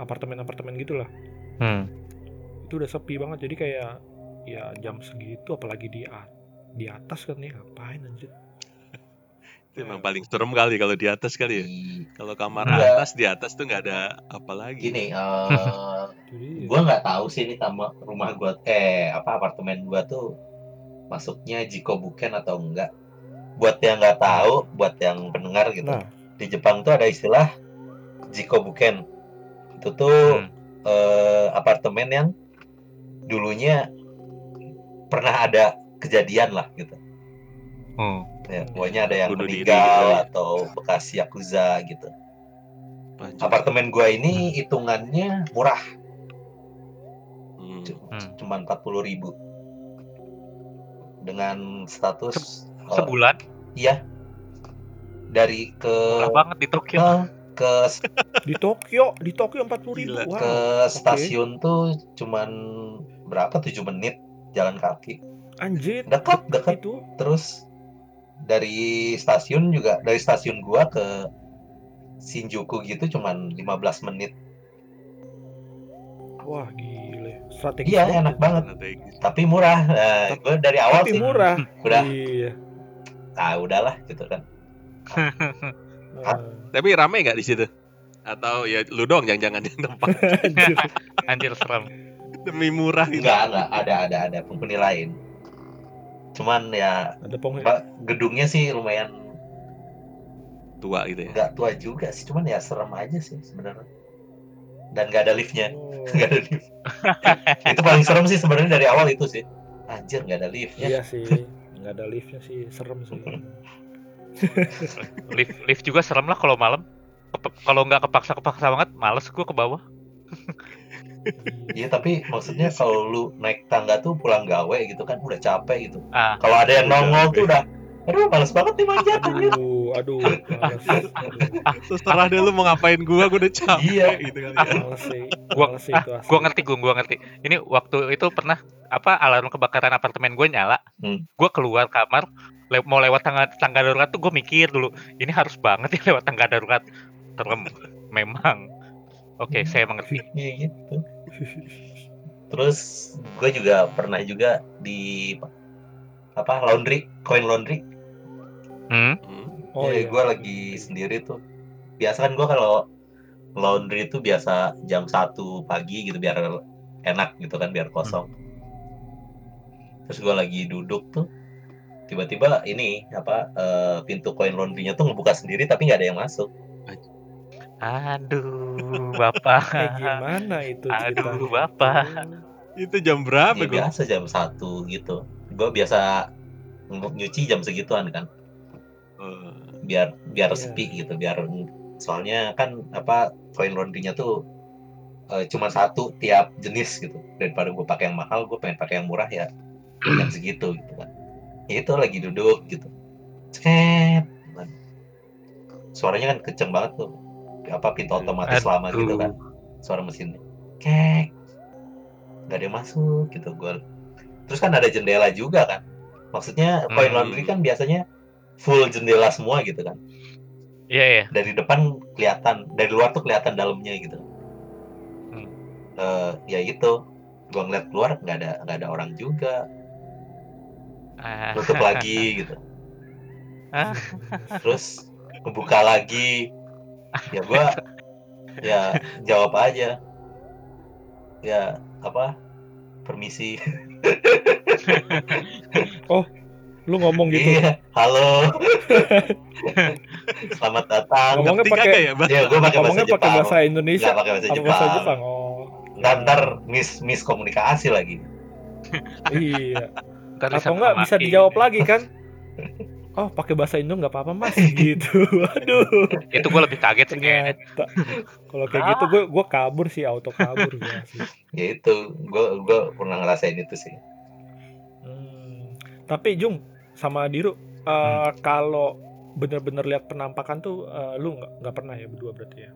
[SPEAKER 1] apartemen-apartemen gitulah
[SPEAKER 3] Hmm.
[SPEAKER 1] itu udah sepi banget jadi kayak ya jam segitu apalagi di di atas kan nih ngapain anjir
[SPEAKER 2] itu emang paling serem kali kalau di atas kali ya. Kalau kamar
[SPEAKER 4] Enggak.
[SPEAKER 2] atas di atas tuh nggak ada apa lagi.
[SPEAKER 4] gini (laughs) eh
[SPEAKER 1] jadi
[SPEAKER 4] gue nggak tahu sih ini sama rumah gue eh apa apartemen gue tuh masuknya Jiko Buken atau enggak buat yang nggak tahu buat yang pendengar gitu
[SPEAKER 1] nah
[SPEAKER 4] di Jepang tuh ada istilah Jiko Buken itu tuh
[SPEAKER 3] Hmm.
[SPEAKER 4] eh, apartemen yang dulunya pernah ada kejadian lah gitu
[SPEAKER 3] Hmm.
[SPEAKER 4] ya, pokoknya ada yang
[SPEAKER 2] Bunuh diri
[SPEAKER 4] meninggal
[SPEAKER 2] gitu ya.
[SPEAKER 4] atau bekas yakuza gitu
[SPEAKER 2] Anjir.
[SPEAKER 4] apartemen gua ini hitungannya murah
[SPEAKER 2] Hmm.
[SPEAKER 3] Hmm.
[SPEAKER 4] cuma 40.000 ribu dengan status eh,
[SPEAKER 3] Sebulan
[SPEAKER 4] iya dari ke
[SPEAKER 3] murah banget di Tokyo.
[SPEAKER 4] ke ke
[SPEAKER 1] di Tokyo di Tokyo empat puluh ribu wow
[SPEAKER 4] ke stasiun tuh cuman berapa 7 menit jalan kaki
[SPEAKER 1] anjir
[SPEAKER 4] dekat dekat
[SPEAKER 1] itu
[SPEAKER 4] terus dari stasiun juga dari stasiun gua ke Shinjuku gitu cuman 15 menit.
[SPEAKER 1] Wah gile. Strategi.
[SPEAKER 4] Iya, enak banget.
[SPEAKER 2] Strategis.
[SPEAKER 4] Tapi murah. Nah,
[SPEAKER 1] Tapi-
[SPEAKER 4] gue dari awal
[SPEAKER 1] Tapi
[SPEAKER 4] sih
[SPEAKER 1] murah. (laughs)
[SPEAKER 4] udah
[SPEAKER 1] Iya.
[SPEAKER 4] ah udahlah gitu kan. (laughs)
[SPEAKER 1] Nah,
[SPEAKER 2] Tapi rame nggak di situ? Atau ya lu doang jangan-jangan yang tempat (laughs)
[SPEAKER 1] anjir.
[SPEAKER 3] Anjir serem.
[SPEAKER 2] demi murah gitu.
[SPEAKER 4] Enggak, enggak ada ada ada penghuni lain. Cuman ya
[SPEAKER 1] Ada
[SPEAKER 4] gedungnya sih lumayan
[SPEAKER 2] tua gitu ya.
[SPEAKER 4] nggak tua juga sih, cuman ya serem aja sih sebenarnya. Dan nggak ada liftnya,
[SPEAKER 1] Oh, (laughs)
[SPEAKER 4] nggak ada lift. (laughs) itu paling serem sih sebenarnya dari awal itu sih. Anjir nggak ada liftnya.
[SPEAKER 1] Iya sih. Nggak ada liftnya sih. Serem sih. (laughs)
[SPEAKER 3] Lift lift juga serem lah kalau malam. Kalau nggak kepaksa-kepaksa banget, males gue ke bawah.
[SPEAKER 4] Iya tapi maksudnya kalau lu naik tangga tuh pulang gawe gitu kan udah capek gitu.
[SPEAKER 3] Ah,
[SPEAKER 4] Kalau ada yang nongol tuh udah, aduh males banget nih manjat.
[SPEAKER 1] Aduh, aduh. (laughs) Aduh.
[SPEAKER 2] Terserah deh lu mau ngapain gua, gua udah capek
[SPEAKER 4] Iya.
[SPEAKER 2] gitu ya.
[SPEAKER 1] Sih.
[SPEAKER 3] Gua- ah, gua ngerti gue, gua ngerti. Ini waktu itu pernah apa alarm kebakaran apartemen gue nyala.
[SPEAKER 4] Hmm.
[SPEAKER 3] Gue keluar kamar, le- mau lewat tangga tangga darurat tuh gue mikir dulu, ini harus banget ya lewat tangga darurat. Serem, memang. Oke, saya mengerti.
[SPEAKER 4] Iya gitu. (laughs) Terus gue juga pernah juga di apa laundry, coin laundry.
[SPEAKER 3] Hmm?
[SPEAKER 2] Hmm.
[SPEAKER 1] Oh
[SPEAKER 4] Jadi
[SPEAKER 1] iya.
[SPEAKER 4] gue lagi sendiri tuh. Biasa kan gue kalau laundry itu biasa jam 1 pagi gitu biar enak gitu kan biar kosong. Terus gue lagi duduk tuh tiba-tiba ini apa eh, pintu koin laundrynya tuh ngebuka sendiri tapi nggak ada yang masuk.
[SPEAKER 3] Aduh, (laughs) bapak.
[SPEAKER 1] Kayak gimana itu ceritanya?
[SPEAKER 3] Aduh, Bapak.
[SPEAKER 2] Itu jam berapa
[SPEAKER 4] Ya, biasa jam 1 gitu. Gue biasa nyuci jam segituan kan
[SPEAKER 2] Oh,
[SPEAKER 4] biar biar
[SPEAKER 1] Iya.
[SPEAKER 4] sepi gitu biar soalnya kan apa koin laundrynya tuh eh, cuma satu tiap jenis gitu daripada gue pakai yang mahal gue pengen pakai yang murah ya yang (clears throat) segitu gitu kan ya itu lagi duduk gitu ceket suaranya kan kenceng banget tuh apa pintu otomatis lama gitu kan. Suara mesinnya kek. Nggak ada yang masuk gitu gue terus kan ada jendela juga kan. Maksudnya
[SPEAKER 3] Hmm.
[SPEAKER 4] laundry kan biasanya full jendela semua gitu kan.
[SPEAKER 3] Iya, iya.
[SPEAKER 4] dari depan kelihatan dari luar tuh kelihatan dalamnya gitu.
[SPEAKER 3] Hmm.
[SPEAKER 4] Eh, ya itu. Gua ngeliat keluar nggak ada nggak ada orang juga.
[SPEAKER 3] Ah,
[SPEAKER 4] tutup lagi (laughs) gitu. Terus ngebuka lagi ya gua ya jawab aja. Ya apa? Permisi. (laughs)
[SPEAKER 1] Lu ngomong gitu.
[SPEAKER 4] iya halo. (laughs) Selamat datang.
[SPEAKER 1] Ngomongnya pakai-
[SPEAKER 2] ya,
[SPEAKER 4] ya gua pakai bahasa
[SPEAKER 1] Ngomongnya pakai
[SPEAKER 4] Jepang.
[SPEAKER 1] bahasa Indonesia.
[SPEAKER 4] Nggak pakai bahasa Jepang,
[SPEAKER 1] bahasa Jepang? Oh.
[SPEAKER 4] ntar ntar mis miskomunikasi lagi.
[SPEAKER 1] Iya.
[SPEAKER 3] ntar
[SPEAKER 1] Atau enggak bisa dijawab lagi kan? (laughs) Oh, pakai bahasa Indo nggak apa-apa mas (laughs) gitu. Aduh.
[SPEAKER 3] Itu gue lebih kaget sih kayaknya.
[SPEAKER 1] Ternyata. Kalau kayak gitu gue gue kabur sih auto kabur gue sih.
[SPEAKER 4] ya itu gua gua pernah ngerasain itu sih
[SPEAKER 1] Hmm. Tapi Jung sama Diru eh, kalau bener-bener lihat penampakan tuh eh, lu nggak nggak pernah ya berdua berarti ya?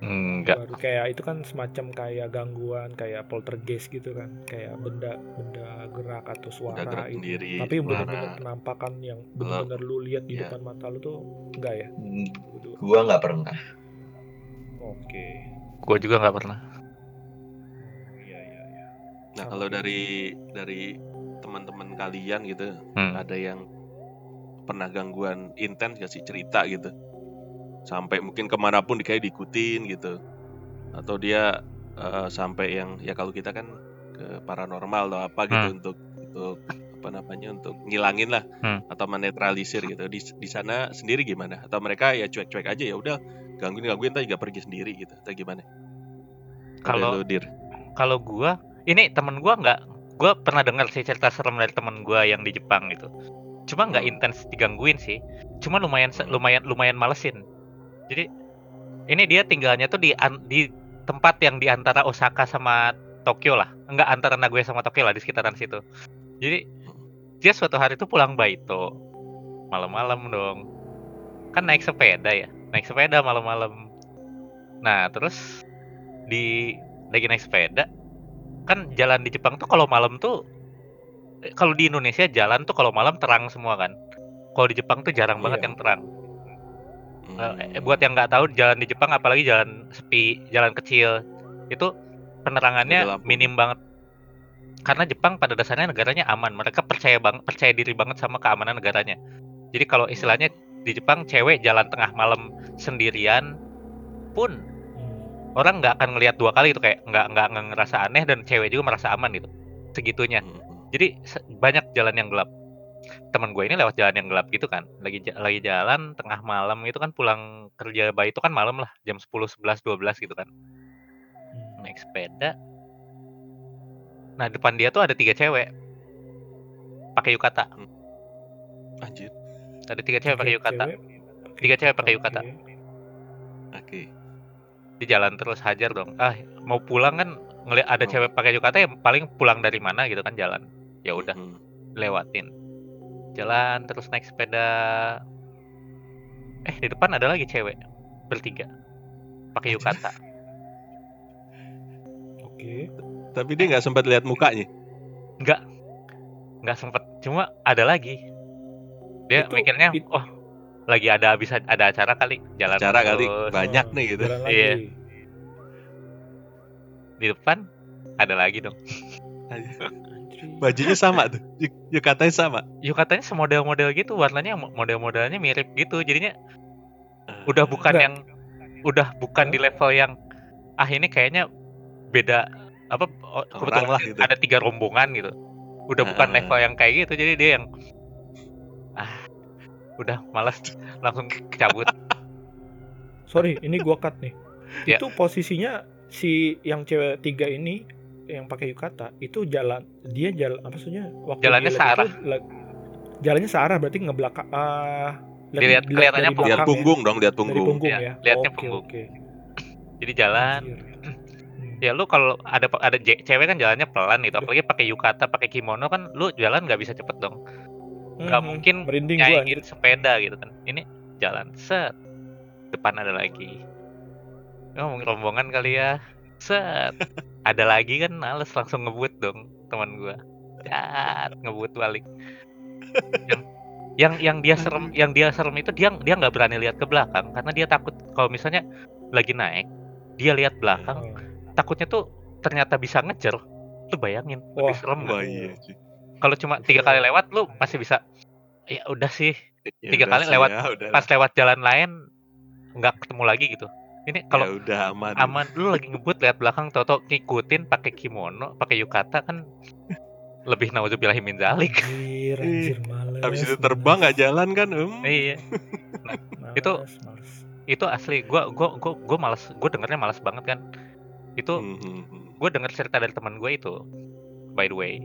[SPEAKER 3] Enggak.
[SPEAKER 1] Baru kayak itu kan semacam kayak gangguan kayak poltergeist gitu kan, kayak benda benda gerak atau suara
[SPEAKER 2] Udah gerak
[SPEAKER 1] itu.
[SPEAKER 2] sendiri.
[SPEAKER 1] Tapi bener-bener penampakan yang bener-bener lu lihat di
[SPEAKER 2] Iya.
[SPEAKER 1] depan mata lu tuh enggak ya?
[SPEAKER 4] Hmm,
[SPEAKER 1] Berdua.
[SPEAKER 4] gua nggak pernah
[SPEAKER 1] Oke.
[SPEAKER 3] Gue juga nggak pernah.
[SPEAKER 1] Iya iya iya.
[SPEAKER 2] Nah, kalau dari dari teman-teman kalian gitu,
[SPEAKER 3] Hmm.
[SPEAKER 2] ada yang pernah gangguan intens gak sih cerita gitu? Sampai mungkin ke mana pun kayak diikutin gitu, atau dia eh, sampai yang ya kalau kita kan ke paranormal atau apa gitu
[SPEAKER 3] Hmm.
[SPEAKER 2] untuk untuk apa namanya untuk ngilangin lah
[SPEAKER 3] Hmm.
[SPEAKER 2] atau menetralisir gitu. Di di sana sendiri gimana? Atau mereka ya cuek-cuek aja ya udah gangguin gangguin tapi juga pergi sendiri gitu atau gimana?
[SPEAKER 3] Kalau-. Kalau gua, ini temen gua nggak, gua pernah dengar sih cerita serem dari temen gua yang di Jepang gitu. Cuma nggak
[SPEAKER 2] Hmm.
[SPEAKER 3] intens digangguin sih. Cuma lumayan
[SPEAKER 2] Hmm.
[SPEAKER 3] lumayan lumayan malesin. Jadi ini dia tinggalnya tuh di di tempat yang di antara Osaka sama Tokyo lah. Enggak antara Nagoya sama Tokyo lah di sekitaran situ. Jadi dia suatu hari tuh pulang Baito malam-malam dong. Kan naik sepeda ya, naik sepeda malam-malam. Nah terus di lagi naik sepeda kan jalan di Jepang tuh kalau malam tuh eh, kalau di Indonesia jalan tuh kalau malam terang semua kan. Kalau di Jepang tuh jarang banget
[SPEAKER 2] Iya.
[SPEAKER 3] yang terang. Eh, buat yang nggak tahu jalan di Jepang apalagi jalan sepi, jalan kecil itu penerangannya minim banget. Karena Jepang pada dasarnya negaranya aman, mereka percaya bang percaya diri banget sama keamanan negaranya. Jadi kalau istilahnya di Jepang cewek jalan tengah malam sendirian pun
[SPEAKER 1] Hmm.
[SPEAKER 3] orang nggak akan ngelihat dua kali itu kayak nggak nggak ngerasa aneh dan cewek juga merasa aman gitu segitunya.
[SPEAKER 2] Hmm.
[SPEAKER 3] Jadi banyak jalan yang gelap. Temen gue ini lewat jalan yang gelap gitu kan. Lagi lagi jalan tengah malam itu kan pulang kerja bayi itu kan malam lah, jam 10, 11, 12 gitu kan.
[SPEAKER 1] Hmm.
[SPEAKER 3] Naik sepeda. Nah, depan dia tuh ada tiga cewek. Pakai yukata.
[SPEAKER 2] Anjir.
[SPEAKER 3] Ada tiga cewek pakai yukata. Tiga cewek pakai yukata.
[SPEAKER 1] Oke.
[SPEAKER 3] Di jalan terus hajar dong. Ah, mau pulang kan ngeliat ada
[SPEAKER 2] Oh.
[SPEAKER 3] cewek pakai yukata ya paling pulang dari mana gitu kan jalan. Ya udah,
[SPEAKER 2] Hmm.
[SPEAKER 3] lewatin. Jalan terus naik sepeda. Eh, di depan ada lagi cewek bertiga. Pakai yukata. (laughs)
[SPEAKER 1] Oke.
[SPEAKER 2] Tapi dia nggak sempat lihat mukanya.
[SPEAKER 3] Enggak. Enggak sempet. Cuma ada lagi. Dia
[SPEAKER 1] Itu-
[SPEAKER 3] mikirnya,
[SPEAKER 1] it-
[SPEAKER 3] oh, lagi ada habis ada acara kali, jalan
[SPEAKER 2] Cara kali
[SPEAKER 3] terus.
[SPEAKER 2] banyak nih gitu.
[SPEAKER 3] Iya. Di depan ada lagi dong. (laughs)
[SPEAKER 2] Bajunya sama tuh. Yuk, yuk katanya sama.
[SPEAKER 3] Yukatanya semodel-model gitu, warnanya mo- model-modelnya mirip gitu. Jadinya udah bukan
[SPEAKER 1] Enggak.
[SPEAKER 3] yang udah bukan di level yang ah ini kayaknya beda apa kebetulan
[SPEAKER 2] lah gitu.
[SPEAKER 3] ada tiga rombongan gitu. Udah bukan
[SPEAKER 2] Ah.
[SPEAKER 3] level yang kayak gitu. Jadi dia yang ah udah malas (laughs) langsung cabut.
[SPEAKER 1] Sorry, ini gua cut nih.
[SPEAKER 3] Ya.
[SPEAKER 1] Itu posisinya si yang cewek tiga ini yang pakai yukata itu jalan dia jalan apa maksudnya waktu
[SPEAKER 3] Jalannya searah.
[SPEAKER 1] itu, jalannya searah berarti ngebelakang ah
[SPEAKER 3] Dilihat- kelihatannya punggung.
[SPEAKER 2] Lihat
[SPEAKER 1] ya.
[SPEAKER 2] punggung dong, lihat
[SPEAKER 1] dari
[SPEAKER 2] punggung.
[SPEAKER 1] punggung
[SPEAKER 3] Ya,
[SPEAKER 1] ya.
[SPEAKER 3] lihatnya
[SPEAKER 1] Oke,
[SPEAKER 3] punggung.
[SPEAKER 1] Oke.
[SPEAKER 3] Jadi jalan
[SPEAKER 1] Anjir. Hmm.
[SPEAKER 3] ya lu kalau ada ada cewek kan jalannya pelan gitu apalagi pakai yukata pakai kimono kan lu jalan nggak bisa cepet dong nggak
[SPEAKER 1] Hmm,
[SPEAKER 3] mungkin nyaingin
[SPEAKER 1] anjir.
[SPEAKER 3] sepeda gitu kan ini jalan set depan ada lagi ngomong rombongan kali ya set. Ada lagi kan? Males langsung ngebut dong teman gua. Cat, ngebut balik. Yang yang yang dia serem yang dia serem itu dia dia nggak berani lihat ke belakang karena dia takut kalau misalnya lagi naik dia lihat belakang
[SPEAKER 1] Oh.
[SPEAKER 3] takutnya tuh ternyata bisa ngejar. Lu bayangin lebih
[SPEAKER 1] Wah,
[SPEAKER 3] serem nggak?
[SPEAKER 2] Wah iya.
[SPEAKER 3] kalau cuma tiga kali lewat lu masih bisa. Ya udah sih
[SPEAKER 2] Ya
[SPEAKER 3] Tiga
[SPEAKER 2] udah
[SPEAKER 3] kali
[SPEAKER 2] sih
[SPEAKER 3] lewat
[SPEAKER 2] ya,
[SPEAKER 3] pas lewat jalan lain nggak ketemu lagi gitu ini
[SPEAKER 2] kalau
[SPEAKER 3] kalau
[SPEAKER 2] udah aman.
[SPEAKER 3] aman lu lagi ngebut lihat belakang toto ngikutin pakai kimono pakai yukata kan lebih nauzubillahi min zalik
[SPEAKER 1] Anjir, anjir males.
[SPEAKER 2] Habis itu terbang nggak jalan kan? Em.
[SPEAKER 3] iya
[SPEAKER 1] Males,
[SPEAKER 3] itu-
[SPEAKER 1] males.
[SPEAKER 3] itu asli gua gua gua gua malas gua dengernya malas banget kan itu
[SPEAKER 2] Hmm, hmm, hmm.
[SPEAKER 3] gue denger cerita dari teman gue itu by the way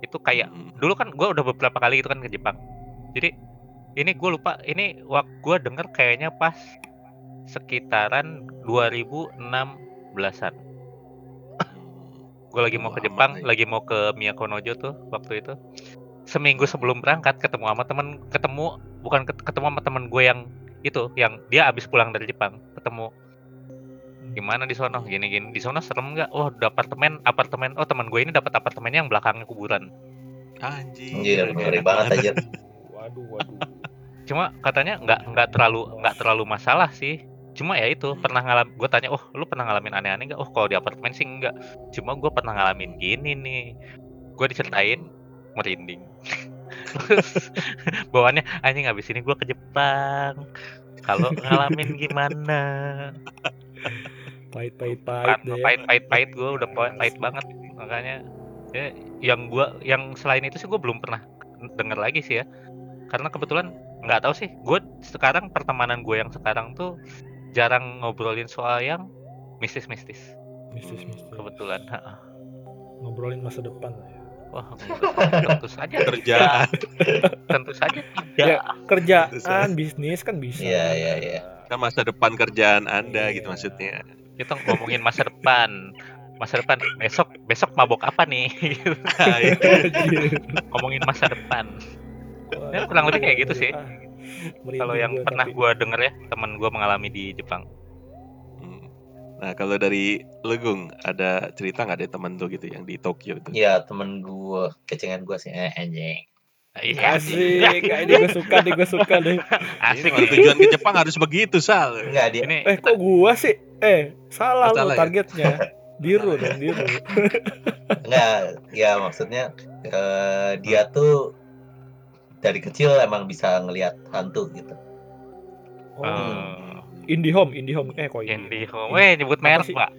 [SPEAKER 3] itu kayak
[SPEAKER 2] Hmm, hmm.
[SPEAKER 3] dulu kan gue udah beberapa kali itu kan ke Jepang jadi ini gue lupa ini waktu gue denger kayaknya pas sekitaran 2016an gue lagi mau ke Jepang lagi mau ke Miyakonojo tuh waktu itu. Seminggu sebelum berangkat ketemu sama temen ketemu bukan ket- ketemu sama temen gue yang itu yang dia abis pulang dari Jepang ketemu. Gimana di sono? Gini gini. Di sono serem nggak? Oh apartemen apartemen. Oh teman gue ini dapat apartemennya yang belakangnya kuburan.
[SPEAKER 2] Anjing.
[SPEAKER 4] Anjir, ngeri banget aja. (laughs)
[SPEAKER 1] Waduh, waduh.
[SPEAKER 3] cuma katanya nggak nggak terlalu nggak terlalu masalah sih cuma ya itu pernah ngalam gue tanya oh lu pernah ngalamin aneh-aneh nggak? Oh kalau di apartemen sih enggak cuma gue pernah ngalamin gini nih. Gue diceritain merinding. Terus (laughs) bawaannya anjing abis ini gue ke Jepang. Kalau ngalamin gimana?
[SPEAKER 1] Pahit, pahit, pahit deh.
[SPEAKER 3] pahit pahit pahit gue udah pahit, pahit banget. Makanya ya, yang gua yang selain itu sih gue belum pernah denger lagi sih ya. Karena kebetulan nggak tahu sih. Gue sekarang pertemanan gue yang sekarang tuh jarang ngobrolin soal yang mistis-mistis
[SPEAKER 1] Mistis, mistis.
[SPEAKER 3] kebetulan.
[SPEAKER 1] Ngobrolin masa depan lah ya.
[SPEAKER 3] wah tentu saja
[SPEAKER 2] Kerjaan.
[SPEAKER 3] tentu saja
[SPEAKER 1] Ya, kerjaan, bisnis kan bisa.
[SPEAKER 4] Iya, iya, iya.
[SPEAKER 2] Kan masa depan kerjaan Anda
[SPEAKER 1] Iya.
[SPEAKER 2] gitu maksudnya.
[SPEAKER 3] kita ngomongin masa depan masa depan besok besok mabok apa nih
[SPEAKER 2] Ah, (laughs) iya.
[SPEAKER 3] Ngomongin masa depan Ya, kurang lebih kayak gitu sih. Kalau yang
[SPEAKER 1] gua
[SPEAKER 3] pernah gue denger ya teman gue mengalami di Jepang
[SPEAKER 2] Hmm. Nah kalau dari Legung ada cerita nggak dari temen tuh gitu yang di Tokyo itu?
[SPEAKER 4] Iya, temen gue, kecengan gue sih, eh, anjing.
[SPEAKER 3] Iya,
[SPEAKER 1] Asik, Nah, ini gue suka nih, gue suka nih. (laughs)
[SPEAKER 3] Asik
[SPEAKER 2] Ini tujuan ke Jepang harus begitu sal.
[SPEAKER 4] Enggak dia
[SPEAKER 3] Ini
[SPEAKER 1] Eh, kok gua sih? Eh, salah lu
[SPEAKER 2] salah ya?
[SPEAKER 1] targetnya. (laughs) Diru dong, diru.
[SPEAKER 4] enggak ya maksudnya eh, dia tuh dari kecil emang bisa ngelihat hantu gitu.
[SPEAKER 1] Oh,
[SPEAKER 3] eh,
[SPEAKER 1] IndiHome, IndiHome. Eh, kok ini?
[SPEAKER 3] Indihome. Weh, nyebut merek,
[SPEAKER 1] sih?
[SPEAKER 3] Pak.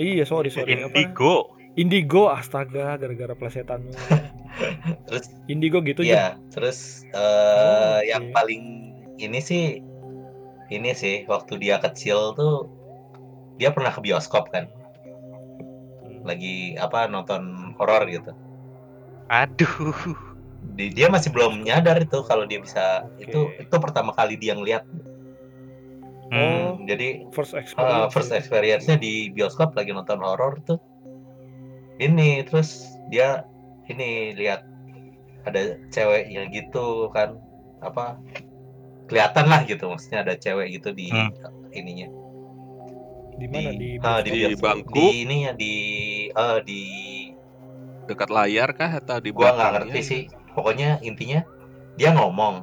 [SPEAKER 1] Iya, sorry, sorry. Apa?
[SPEAKER 3] Indigo.
[SPEAKER 1] Indigo, astaga, gara-gara plesetan. (laughs)
[SPEAKER 4] Terus
[SPEAKER 1] Indigo gitu
[SPEAKER 4] Iya, terus eh
[SPEAKER 1] Oh, oke.
[SPEAKER 4] yang paling ini sih ini sih waktu dia kecil tuh dia pernah ke bioskop kan, lagi apa nonton horor gitu.
[SPEAKER 3] Aduh.
[SPEAKER 4] Di- dia masih belum nyadar itu kalau dia bisa
[SPEAKER 1] Oke.
[SPEAKER 4] itu itu pertama kali dia ngeliat.
[SPEAKER 3] Hmm.
[SPEAKER 1] Oh,
[SPEAKER 4] Jadi
[SPEAKER 1] first experience.
[SPEAKER 4] first experience-nya di bioskop lagi nonton horor tuh. Ini terus dia ini lihat ada cewek yang gitu kan apa kelihatan lah gitu maksudnya ada cewek gitu di
[SPEAKER 3] Hmm.
[SPEAKER 4] ininya
[SPEAKER 1] Di mana di,
[SPEAKER 4] ah,
[SPEAKER 1] bioskop?
[SPEAKER 2] Di
[SPEAKER 4] bioskop.
[SPEAKER 2] bangku?
[SPEAKER 4] di ininya di eh, di
[SPEAKER 2] Dekat layar kah atau di
[SPEAKER 4] gua nggak ngerti sih pokoknya intinya dia ngomong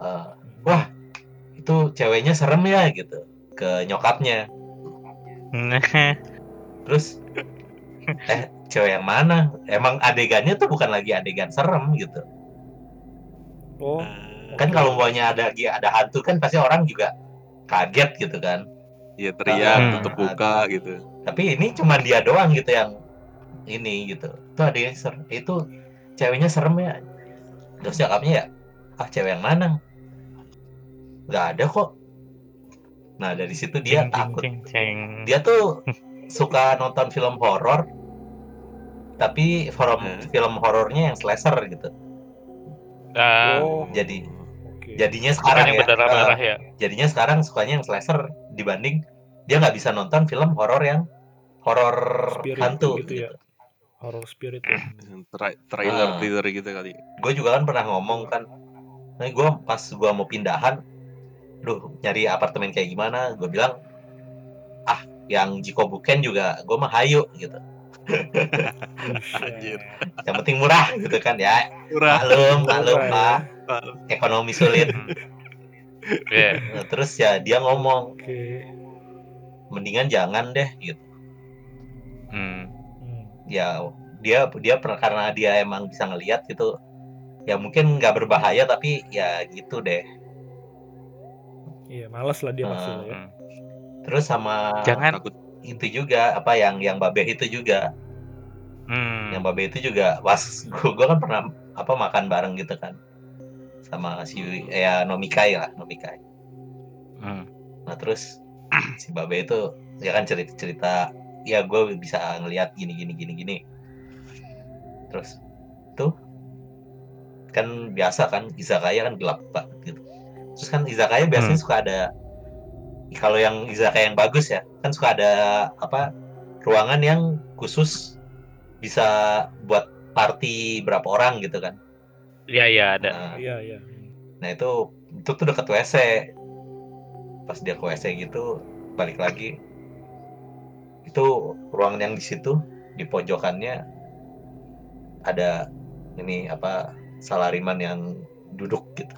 [SPEAKER 4] eh, wah itu ceweknya serem ya gitu ke nyokapnya. (laughs) Terus eh cewek yang mana? Emang adegannya tuh bukan lagi adegan serem gitu.
[SPEAKER 1] Oh,
[SPEAKER 4] kan kalau umpamanya ada ada hantu kan pasti orang juga kaget gitu kan.
[SPEAKER 2] Iya teriak,
[SPEAKER 3] Hmm.
[SPEAKER 2] tutup buka gitu.
[SPEAKER 4] tapi ini cuma dia doang gitu yang ini gitu. Itu ada yang ser itu ceweknya serem ya terus nyokapnya ya ah cewek yang mana nggak ada kok nah dari situ dia
[SPEAKER 3] Ceng,
[SPEAKER 4] takut
[SPEAKER 3] ceng, ceng.
[SPEAKER 4] dia tuh (laughs) suka nonton film horor tapi film
[SPEAKER 2] Hmm.
[SPEAKER 4] film horornya yang slasher gitu
[SPEAKER 1] oh,
[SPEAKER 4] jadi
[SPEAKER 1] oke.
[SPEAKER 4] jadinya
[SPEAKER 3] bukan
[SPEAKER 4] sekarang
[SPEAKER 3] yang
[SPEAKER 4] ya eh,
[SPEAKER 3] ya.
[SPEAKER 4] jadinya sekarang sukanya yang slasher dibanding dia nggak bisa nonton film horor yang horor hantu
[SPEAKER 1] gitu
[SPEAKER 4] gitu,
[SPEAKER 1] ya. Horror spirit ya. (clears throat)
[SPEAKER 2] Tra- trailer
[SPEAKER 4] Ah.
[SPEAKER 2] trailer gitu kali.
[SPEAKER 4] gue juga kan pernah ngomong kan nah gue pas gue mau pindahan duh nyari apartemen kayak gimana gue bilang ah yang Jiko Buken juga gue mah hayu gitu
[SPEAKER 2] Anjir.
[SPEAKER 4] yang penting murah gitu kan ya
[SPEAKER 2] Murah.
[SPEAKER 4] maklum maklum
[SPEAKER 1] Murah,
[SPEAKER 4] pak ekonomi sulit
[SPEAKER 3] Iya.
[SPEAKER 4] Nah, terus ya dia ngomong
[SPEAKER 1] Oke.
[SPEAKER 4] mendingan jangan deh gitu
[SPEAKER 3] Hmm.
[SPEAKER 1] Hmm.
[SPEAKER 4] Ya dia dia pernah karena dia emang bisa ngelihat gitu ya mungkin nggak berbahaya tapi ya gitu deh
[SPEAKER 1] Iya, males lah dia pasti ya.
[SPEAKER 3] Hmm.
[SPEAKER 4] terus sama
[SPEAKER 3] Jangan.
[SPEAKER 2] Takut
[SPEAKER 4] itu juga apa yang yang babe itu juga
[SPEAKER 3] Hmm.
[SPEAKER 4] yang babe itu juga pas (laughs) gua, gua kan pernah apa makan bareng gitu kan sama si ya Nomikai lah Nomikai
[SPEAKER 3] Hmm.
[SPEAKER 4] nah terus (clears throat) si babe itu ya kan cerita cerita ya gue bisa ngelihat gini gini gini gini terus tuh kan biasa kan izakaya kan gelap banget gitu terus kan izakaya biasanya suka ada kalau yang izakaya yang bagus ya kan suka ada apa ruangan yang khusus bisa buat party berapa orang gitu kan
[SPEAKER 3] Iya, iya ada.
[SPEAKER 4] nah,
[SPEAKER 1] Iya, iya.
[SPEAKER 4] Nah itu itu tuh dekat WC. Pas dia ke WC gitu balik lagi itu ruangan yang di situ di pojokannya ada ini apa salariman yang duduk gitu.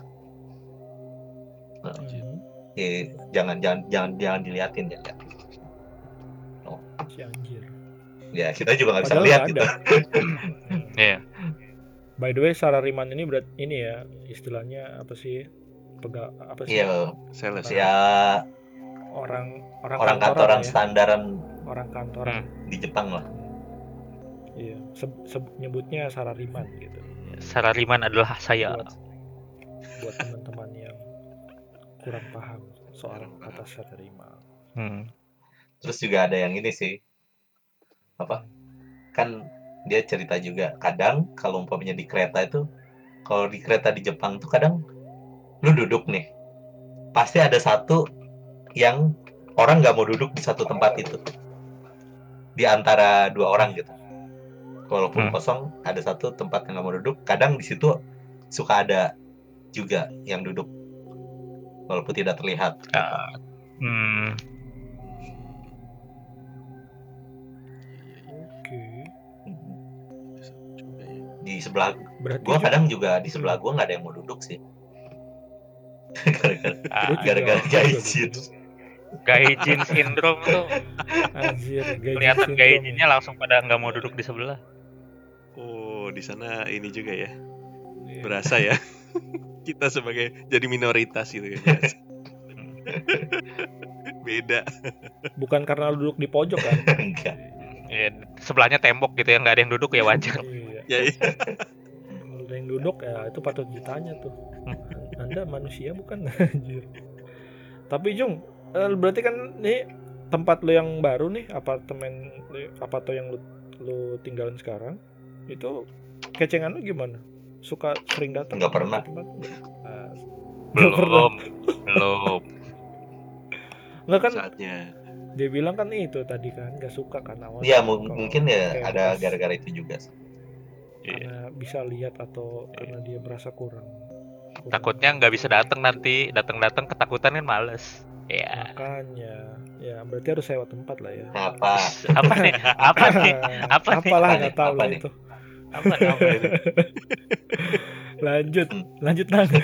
[SPEAKER 4] Nah,
[SPEAKER 1] Hmm.
[SPEAKER 4] eh, jangan jangan jangan jangan diliatin ya.
[SPEAKER 1] Si anjir.
[SPEAKER 4] Ya kita juga nggak bisa
[SPEAKER 1] Padahal
[SPEAKER 4] lihat gitu. (laughs)
[SPEAKER 3] Iya.
[SPEAKER 1] By the way, Sarariman ini berat ini ya istilahnya apa sih? Pega apa sih?
[SPEAKER 4] Iya,
[SPEAKER 2] sales
[SPEAKER 4] ya
[SPEAKER 1] Orang orang,
[SPEAKER 4] orang
[SPEAKER 1] kantoran
[SPEAKER 4] kantoran
[SPEAKER 1] ya.
[SPEAKER 4] standaran
[SPEAKER 1] Orang kantoran.
[SPEAKER 4] di Jepang lah.
[SPEAKER 1] Iya, seb- seb- nyebutnya Sarariman gitu.
[SPEAKER 3] Sarariman adalah saya.
[SPEAKER 1] Buat buat teman-teman yang kurang paham soal kata Sarariman.
[SPEAKER 3] Hmm.
[SPEAKER 4] Terus juga ada yang ini sih. Apa? Kan dia cerita juga kadang kalau umpamanya di kereta itu kalau di kereta di Jepang tuh kadang lu duduk nih. Pasti ada satu yang orang nggak mau duduk di satu tempat itu. Di antara dua orang gitu. Walaupun
[SPEAKER 3] Hmm.
[SPEAKER 4] kosong ada satu tempat yang nggak mau duduk, kadang di situ suka ada juga yang duduk. Walaupun tidak terlihat.
[SPEAKER 3] Hmm.
[SPEAKER 2] Juga ya.
[SPEAKER 4] di sebelah
[SPEAKER 1] Berarti
[SPEAKER 4] gua
[SPEAKER 1] juga-
[SPEAKER 4] kadang juga di sebelah gua nggak ada yang mau duduk sih (laughs) gara-gara
[SPEAKER 3] Ah,
[SPEAKER 4] gara-gara
[SPEAKER 1] juga
[SPEAKER 4] gaijin.
[SPEAKER 1] duduk.
[SPEAKER 3] Gaijin syndrome tuh
[SPEAKER 1] Anjir, gaijin
[SPEAKER 3] kelihatan gaijinnya langsung pada nggak mau duduk di sebelah
[SPEAKER 2] Oh, di sana ini juga ya.
[SPEAKER 1] Iya.
[SPEAKER 2] Berasa ya. (laughs) Kita sebagai jadi minoritas gitu ya. (laughs) Beda.
[SPEAKER 1] Bukan karena lu duduk di pojok kan? (laughs)
[SPEAKER 4] enggak
[SPEAKER 3] ya, sebelahnya tembok gitu ya nggak ada yang duduk ya wajar
[SPEAKER 1] iya.
[SPEAKER 2] Ya, iya.
[SPEAKER 1] Kalau ada yang duduk ya itu patut ditanya tuh. Anda manusia bukan anjir. Tapi Jung, berarti kan nih tempat lu yang baru nih, apartemen apa tuh yang lu, lu tinggalin sekarang, itu kecengan lu gimana? Suka sering datang?
[SPEAKER 4] Nggak pernah.
[SPEAKER 1] tempat? Ah, Nggak pernah.
[SPEAKER 3] belum belum
[SPEAKER 1] Nggak kan
[SPEAKER 2] Saatnya.
[SPEAKER 1] dia bilang kan itu tadi kan nggak suka kan awalnya.
[SPEAKER 4] ya mungkin ya
[SPEAKER 1] kayak
[SPEAKER 4] ada gara-gara itu juga sih.
[SPEAKER 1] karena bisa lihat atau karena dia merasa kurang. kurang.
[SPEAKER 3] takutnya nggak bisa datang nanti datang-datang ketakutan kan males ya
[SPEAKER 1] Makanya, ya berarti harus sewa tempat lah ya.
[SPEAKER 4] apa
[SPEAKER 3] apa nih apa nih (laughs) apa nih
[SPEAKER 1] Apalah
[SPEAKER 4] Apa
[SPEAKER 1] nggak tahu
[SPEAKER 4] Apa
[SPEAKER 1] lah
[SPEAKER 4] nih?
[SPEAKER 1] itu.
[SPEAKER 3] apa apa? (laughs)
[SPEAKER 1] Lanjut,
[SPEAKER 4] Hmm.
[SPEAKER 1] lanjut nang. (laughs)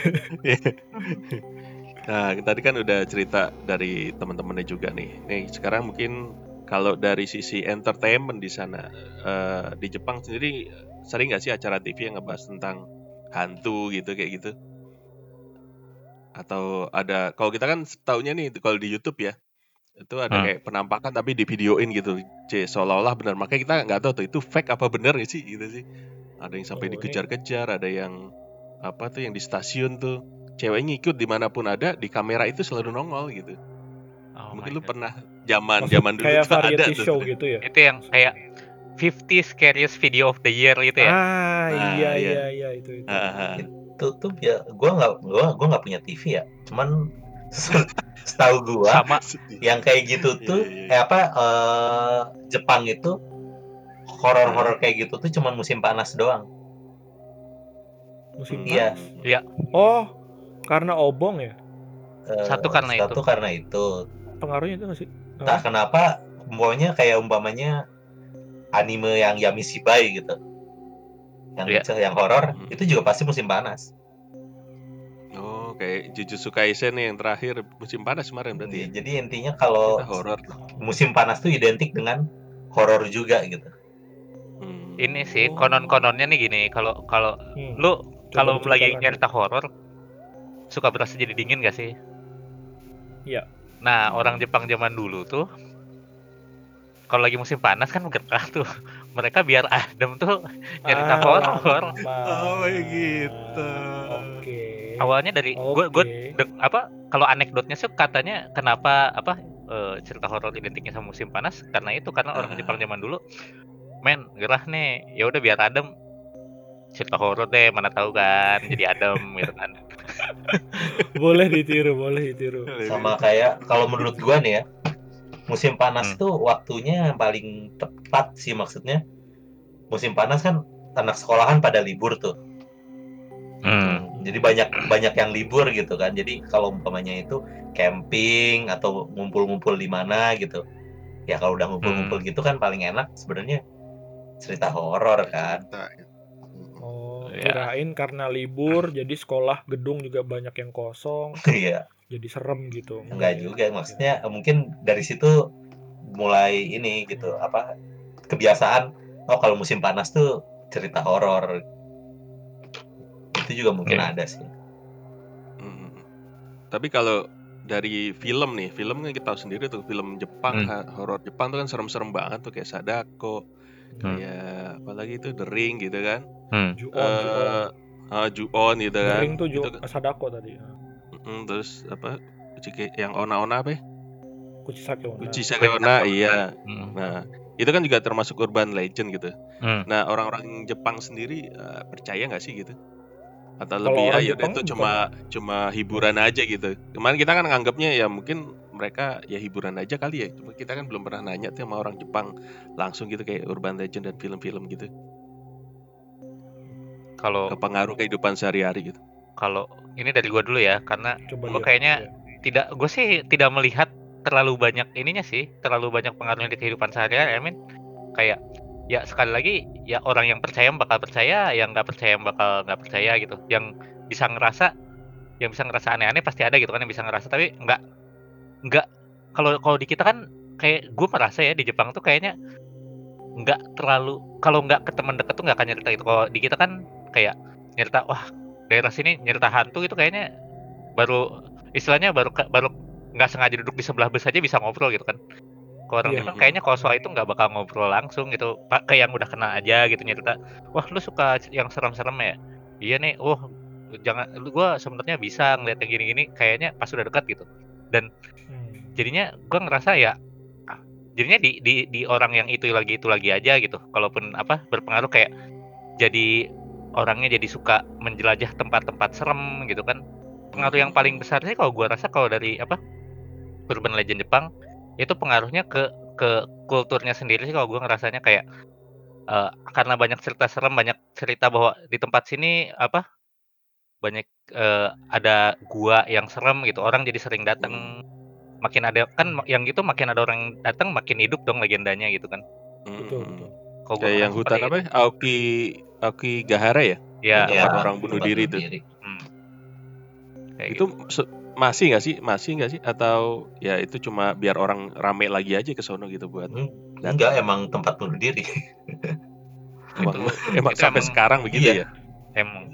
[SPEAKER 2] Nah, tadi kan udah cerita dari teman-temannya juga nih. Nih, sekarang mungkin kalau dari sisi entertainment di sana eh, di Jepang sendiri sering nggak sih acara TV yang ngebahas tentang hantu gitu kayak gitu? Atau ada kalau kita kan taunya nih kalau di YouTube ya itu ada
[SPEAKER 3] Hmm.
[SPEAKER 2] kayak penampakan tapi di videoin gitu, C seolah-olah benar. Makanya kita nggak tahu tuh itu fake apa benar sih gitu sih. Ada yang sampai
[SPEAKER 1] Oh,
[SPEAKER 2] dikejar-kejar, ada yang apa tuh yang di stasiun tuh cewek ngikut di mana pun ada di kamera itu selalu nongol gitu.
[SPEAKER 3] Oh
[SPEAKER 2] Mungkin lu
[SPEAKER 3] God.
[SPEAKER 2] pernah zaman zaman dulu
[SPEAKER 1] kayak
[SPEAKER 2] tuh ada tuh.
[SPEAKER 1] show gitu ya.
[SPEAKER 3] itu yang kayak 50 scariest video of the year gitu ya
[SPEAKER 1] Ah,
[SPEAKER 2] Ah,
[SPEAKER 1] iya
[SPEAKER 2] iya.
[SPEAKER 1] iya iya itu itu.
[SPEAKER 2] Ah,
[SPEAKER 4] itu tuh ya gua nggak gua gua nggak punya TV ya cuman (laughs) setahu gua
[SPEAKER 3] sama
[SPEAKER 2] Sedih.
[SPEAKER 4] yang kayak gitu
[SPEAKER 2] Iya,
[SPEAKER 4] tuh
[SPEAKER 2] iya, iya.
[SPEAKER 4] eh apa eh, Jepang itu horor-horor kayak gitu tuh cuman musim panas doang
[SPEAKER 1] Musim
[SPEAKER 4] Iya.
[SPEAKER 1] panas.
[SPEAKER 3] Iya.
[SPEAKER 1] Oh, karena obong ya?
[SPEAKER 4] Eh,
[SPEAKER 3] Satu karena
[SPEAKER 4] satu
[SPEAKER 3] itu.
[SPEAKER 4] karena itu
[SPEAKER 1] Pengaruhnya itu nggak sih?
[SPEAKER 4] entah kenapa pokoknya kayak umpamanya anime yang Yamishibai gitu yang
[SPEAKER 3] Iya.
[SPEAKER 4] yang horor
[SPEAKER 2] Hmm.
[SPEAKER 4] itu juga pasti musim panas
[SPEAKER 2] Oh, kayak Jujutsu Kaisen nih yang terakhir musim panas kemarin berarti ya.
[SPEAKER 4] jadi intinya kalau
[SPEAKER 2] horor.
[SPEAKER 4] musim panas tuh identik dengan horor juga gitu
[SPEAKER 2] Hmm.
[SPEAKER 3] ini sih
[SPEAKER 1] Oh.
[SPEAKER 3] konon-kononnya nih gini kalau kalau
[SPEAKER 1] Hmm.
[SPEAKER 3] lu kalau lagi nyerita horor suka berasa jadi dingin gak sih?
[SPEAKER 1] Iya.
[SPEAKER 3] Nah orang Jepang zaman dulu tuh kalau lagi musim panas kan gerah (laughs) tuh mereka biar adem tuh nyerita
[SPEAKER 1] Ah,
[SPEAKER 3] horor.
[SPEAKER 2] Oh, gitu.
[SPEAKER 1] Oke.
[SPEAKER 3] Awalnya dari gue
[SPEAKER 1] Oke.
[SPEAKER 3] gue apa kalau anekdotnya sih katanya kenapa apa eh, cerita horor identiknya sama musim panas karena itu karena orang
[SPEAKER 2] Ah.
[SPEAKER 3] Jepang zaman dulu men gerah nih ya udah biar adem cerita horor deh mana tahu kan jadi adem (laughs) gitu kan
[SPEAKER 1] boleh ditiru, boleh ditiru.
[SPEAKER 4] sama kayak kalau menurut gua nih ya musim panas
[SPEAKER 3] Hmm.
[SPEAKER 4] tuh waktunya yang paling tepat sih maksudnya. Musim panas kan anak sekolahan pada libur tuh.
[SPEAKER 3] Hmm.
[SPEAKER 4] jadi banyak banyak yang libur gitu kan. Jadi kalau umpamanya itu camping atau ngumpul-ngumpul di mana gitu. Ya kalau udah ngumpul-ngumpul gitu kan paling enak sebenarnya cerita horor kan.
[SPEAKER 1] Oh,
[SPEAKER 3] Ya.
[SPEAKER 1] kirain karena libur jadi sekolah gedung juga banyak yang kosong, (laughs)
[SPEAKER 4] iya
[SPEAKER 1] jadi serem gitu.
[SPEAKER 4] enggak juga maksudnya eh, mungkin dari situ mulai ini gitu apa kebiasaan oh kalau musim panas tuh cerita horor itu juga mungkin
[SPEAKER 3] Iya.
[SPEAKER 4] ada sih
[SPEAKER 2] Hmm. Tapi kalau dari film nih, film kan kita tahu sendiri tuh film Jepang,
[SPEAKER 3] Hmm.
[SPEAKER 2] horor Jepang tuh kan serem-serem banget tuh kayak Sadako,
[SPEAKER 3] Hmm.
[SPEAKER 2] kayak apalagi itu The Ring gitu kan.
[SPEAKER 3] Hmm.
[SPEAKER 1] Ju-on, Ju-on.
[SPEAKER 2] Eh, ah, Ju-on gitu kan.
[SPEAKER 1] Ring tuh Ju
[SPEAKER 2] Itu-
[SPEAKER 1] Sadako tadi.
[SPEAKER 2] Mm, terus apa? Cike- yang ona-ona apa ya?
[SPEAKER 1] Kuchisake Onna.
[SPEAKER 2] Uchisake Onna, iya.
[SPEAKER 3] Hmm.
[SPEAKER 2] Nah, itu kan juga termasuk urban legend gitu.
[SPEAKER 3] Hmm.
[SPEAKER 2] Nah, orang-orang Jepang sendiri eh, percaya nggak sih gitu? Atau
[SPEAKER 1] Kalau
[SPEAKER 2] lebih ah, ya
[SPEAKER 1] Jepang
[SPEAKER 2] itu
[SPEAKER 1] bukan-
[SPEAKER 2] cuma cuma hiburan aja gitu. Kemarin kita kan nganggapnya ya mungkin mereka ya hiburan aja kali ya. Cuma kita kan belum pernah nanya tuh sama orang Jepang langsung gitu kayak urban legend dan film-film gitu.
[SPEAKER 3] Kalau
[SPEAKER 2] Kepengaruh kehidupan sehari-hari gitu.
[SPEAKER 3] Kalau ini dari gua dulu ya karena
[SPEAKER 1] lihat.
[SPEAKER 3] kayaknya
[SPEAKER 1] Iya.
[SPEAKER 3] tidak gue sih tidak melihat terlalu banyak ininya sih terlalu banyak pengaruhnya di kehidupan sehari-hari I mean kayak ya sekali lagi ya orang yang percaya bakal percaya yang nggak percaya bakal nggak percaya gitu yang bisa ngerasa yang bisa ngerasa aneh-aneh pasti ada gitu kan yang bisa ngerasa tapi nggak nggak kalau kalau di kita kan kayak gue merasa ya di Jepang tuh kayaknya nggak terlalu kalau nggak ke teman dekat tuh nggak akan nyerita gitu kalau di kita kan kayak nyerita wah daerah sini nyerita hantu itu kayaknya baru istilahnya baru ke- baru nggak sengaja duduk di sebelah bus aja bisa ngobrol gitu kan. Kalau orang
[SPEAKER 1] Iya.
[SPEAKER 3] Jepang kayaknya kalau soal itu nggak bakal ngobrol langsung gitu. Pak, kayak yang udah kena aja gitu nyerita wah lu suka yang serem-serem ya? Iya nih oh jangan lu gua sebenarnya bisa ngeliat yang gini-gini kayaknya pas udah dekat gitu.
[SPEAKER 1] Hmm.
[SPEAKER 3] jadinya gua ngerasa ya jadinya di di di orang yang itu lagi itu lagi aja gitu. Kalaupun apa berpengaruh kayak jadi orangnya jadi suka menjelajah tempat-tempat serem gitu kan pengaruh yang paling besar sih kalau gua rasa kalau dari apa urban legend Jepang itu pengaruhnya ke ke kulturnya sendiri sih kalau gua ngerasanya kayak eh, karena banyak cerita serem banyak cerita bahwa di tempat sini apa banyak eh, ada gua yang serem gitu orang jadi sering datang makin ada kan yang gitu makin ada orang datang makin hidup dong legendanya gitu kan
[SPEAKER 1] Betul,
[SPEAKER 2] Mm-mm.
[SPEAKER 1] betul.
[SPEAKER 3] kalau gua
[SPEAKER 2] Kayak yang hutan apa? ya? Aoki Aoki Gahara ya?
[SPEAKER 3] itu. ya
[SPEAKER 2] Tempat
[SPEAKER 4] Iya,
[SPEAKER 2] orang bunuh diri tuh.
[SPEAKER 4] diri.
[SPEAKER 3] hmm. Kayak
[SPEAKER 2] Itu se- masih nggak sih? Masih nggak sih? Atau ya itu cuma biar orang rame lagi aja ke sono gitu buat
[SPEAKER 4] Hmm, Enggak, emang tempat bunuh diri. (laughs)
[SPEAKER 3] Itu-
[SPEAKER 2] emang
[SPEAKER 3] itu
[SPEAKER 2] sampai
[SPEAKER 3] emang-
[SPEAKER 2] sekarang begitu
[SPEAKER 4] iya.
[SPEAKER 2] ya?
[SPEAKER 3] emang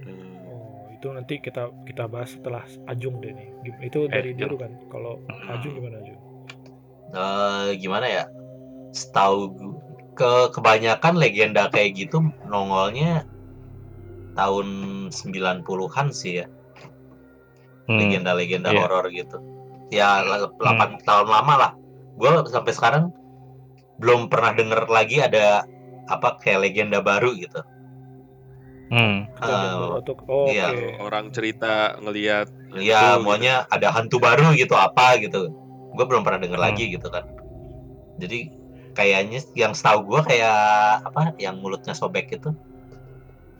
[SPEAKER 2] Hmm.
[SPEAKER 1] Oh, itu nanti kita kita bahas setelah Ajung deh nih. Itu
[SPEAKER 3] Eh,
[SPEAKER 1] dari
[SPEAKER 3] Jung.
[SPEAKER 1] dulu kan. Kalau Ajung gimana Ajung?
[SPEAKER 4] Eh, gimana ya? Setahu gu- ke kebanyakan legenda kayak gitu nongolnya tahun 90-an sih ya.
[SPEAKER 3] Hmm.
[SPEAKER 4] Legenda-legenda
[SPEAKER 3] Iya.
[SPEAKER 4] horor gitu. Ya 8 tahun lama lah. Gue sampai sekarang belum pernah denger lagi ada apa kayak legenda baru gitu.
[SPEAKER 3] Hmm.
[SPEAKER 1] Atau oh,
[SPEAKER 4] iya.
[SPEAKER 1] oke.
[SPEAKER 2] Orang cerita ngelihat
[SPEAKER 4] Ya,
[SPEAKER 2] hantu
[SPEAKER 4] maunya ada hantu baru gitu apa gitu. Gue belum pernah denger
[SPEAKER 3] Hmm.
[SPEAKER 4] lagi gitu kan. Jadi kayaknya yang setahu gue kayak apa yang mulutnya sobek itu.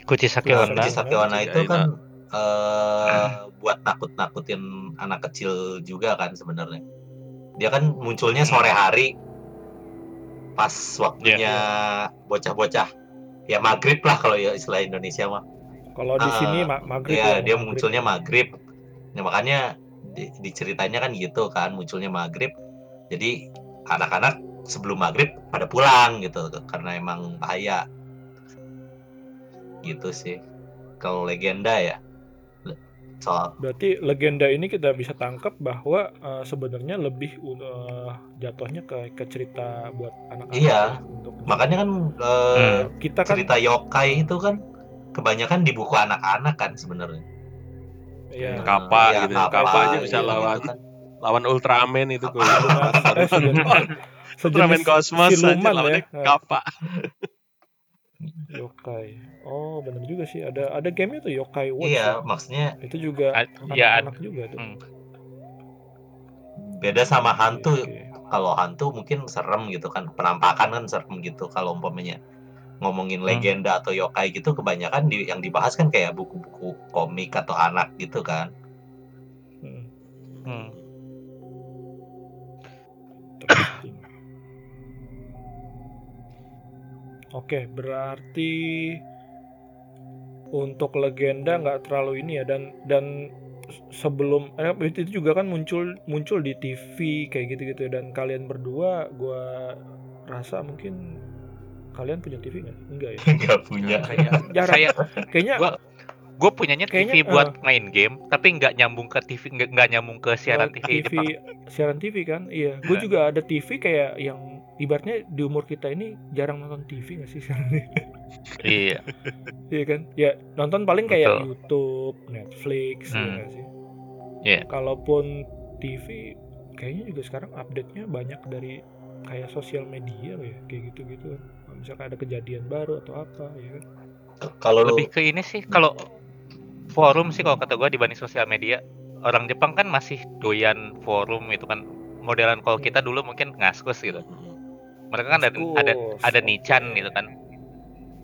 [SPEAKER 3] Kuchi
[SPEAKER 4] Nah,
[SPEAKER 3] Sakiwana
[SPEAKER 4] Kuchi Sakiwana
[SPEAKER 2] Kuchi
[SPEAKER 4] itu kan eh buat nakut-nakutin anak kecil juga kan sebenarnya. Dia kan munculnya sore hari pas waktunya bocah-bocah ya maghrib lah kalau ya istilah Indonesia mah.
[SPEAKER 1] Kalau di sini ma- maghrib
[SPEAKER 4] Iya,
[SPEAKER 1] ya,
[SPEAKER 4] dia
[SPEAKER 1] maghrib.
[SPEAKER 4] munculnya maghrib. Nah, makanya di, di ceritanya kan gitu kan, munculnya maghrib. Jadi anak-anak sebelum maghrib pada pulang gitu karena emang bahaya. Gitu sih. Kalau legenda ya. Soal
[SPEAKER 1] Berarti legenda ini kita bisa tangkap bahwa eh, sebenarnya lebih eh, jatuhnya ke ke cerita buat anak-anak.
[SPEAKER 4] Iya.
[SPEAKER 1] ya, untuk
[SPEAKER 4] makanya kan eh,
[SPEAKER 1] kita kan
[SPEAKER 4] cerita yokai itu kan kebanyakan di buku anak-anak kan sebenarnya.
[SPEAKER 1] ya,
[SPEAKER 2] Kappa
[SPEAKER 4] Iya,
[SPEAKER 2] gitu. Kappa aja bisa
[SPEAKER 4] gitu
[SPEAKER 2] lawan.
[SPEAKER 4] kan.
[SPEAKER 2] lawan Ultraman itu gue. (laughs) Ultraman aja
[SPEAKER 1] siluman
[SPEAKER 2] lawannya
[SPEAKER 1] ya.
[SPEAKER 2] Kappa.
[SPEAKER 1] Yokai. Oh, benar juga sih. Ada ada gamenya tuh Yokai Watch.
[SPEAKER 4] Iya,
[SPEAKER 1] ya.
[SPEAKER 4] maksudnya
[SPEAKER 1] Itu juga
[SPEAKER 3] A- ya
[SPEAKER 1] anak-anak juga tuh.
[SPEAKER 3] Hmm.
[SPEAKER 4] beda sama hantu
[SPEAKER 1] Oke.
[SPEAKER 4] kalau hantu mungkin serem gitu kan penampakan kan serem gitu kalau umpamanya ngomongin
[SPEAKER 3] Hmm.
[SPEAKER 4] legenda atau yokai gitu kebanyakan di, yang dibahas kan kayak buku-buku komik atau anak gitu kan
[SPEAKER 1] Hmm,
[SPEAKER 3] Hmm. (clears throat)
[SPEAKER 1] Oke, berarti untuk legenda nggak terlalu ini ya dan dan sebelum eh, itu juga kan muncul muncul di TV kayak gitu-gitu dan kalian berdua gua rasa mungkin kalian punya TV nggak? Enggak ya? (laughs)
[SPEAKER 4] nggak punya (laughs)
[SPEAKER 3] Kayak
[SPEAKER 1] Jarang.
[SPEAKER 3] saya
[SPEAKER 1] Kayaknya
[SPEAKER 3] Gua- gue punyanya
[SPEAKER 1] Kayaknya,
[SPEAKER 3] TV buat main game tapi nggak nyambung ke TV nggak nyambung ke siaran TV, Jepang.
[SPEAKER 1] siaran TV kan iya gue
[SPEAKER 3] Nah.
[SPEAKER 1] juga ada TV kayak yang ibaratnya di umur kita ini jarang nonton TV nggak sih sekarang
[SPEAKER 3] Iya. (laughs)
[SPEAKER 1] iya kan ya nonton paling kayak
[SPEAKER 3] Betul.
[SPEAKER 1] YouTube Netflix ya
[SPEAKER 3] Hmm.
[SPEAKER 1] nggak sih
[SPEAKER 3] Iya.
[SPEAKER 1] kalaupun TV kayaknya juga sekarang update-nya banyak dari kayak sosial media ya kayak gitu-gitu Kalau misalkan ada kejadian baru atau apa ya kan
[SPEAKER 4] kalau
[SPEAKER 3] Lebih ke ini sih kalau forum sih kalau kata gue dibanding sosial media. Orang Jepang kan masih doyan forum itu kan modelan kalau kita dulu mungkin ngaskus gitu. Mereka kan ada ada
[SPEAKER 1] Kaskus,
[SPEAKER 3] ada. Nichan gitu kan.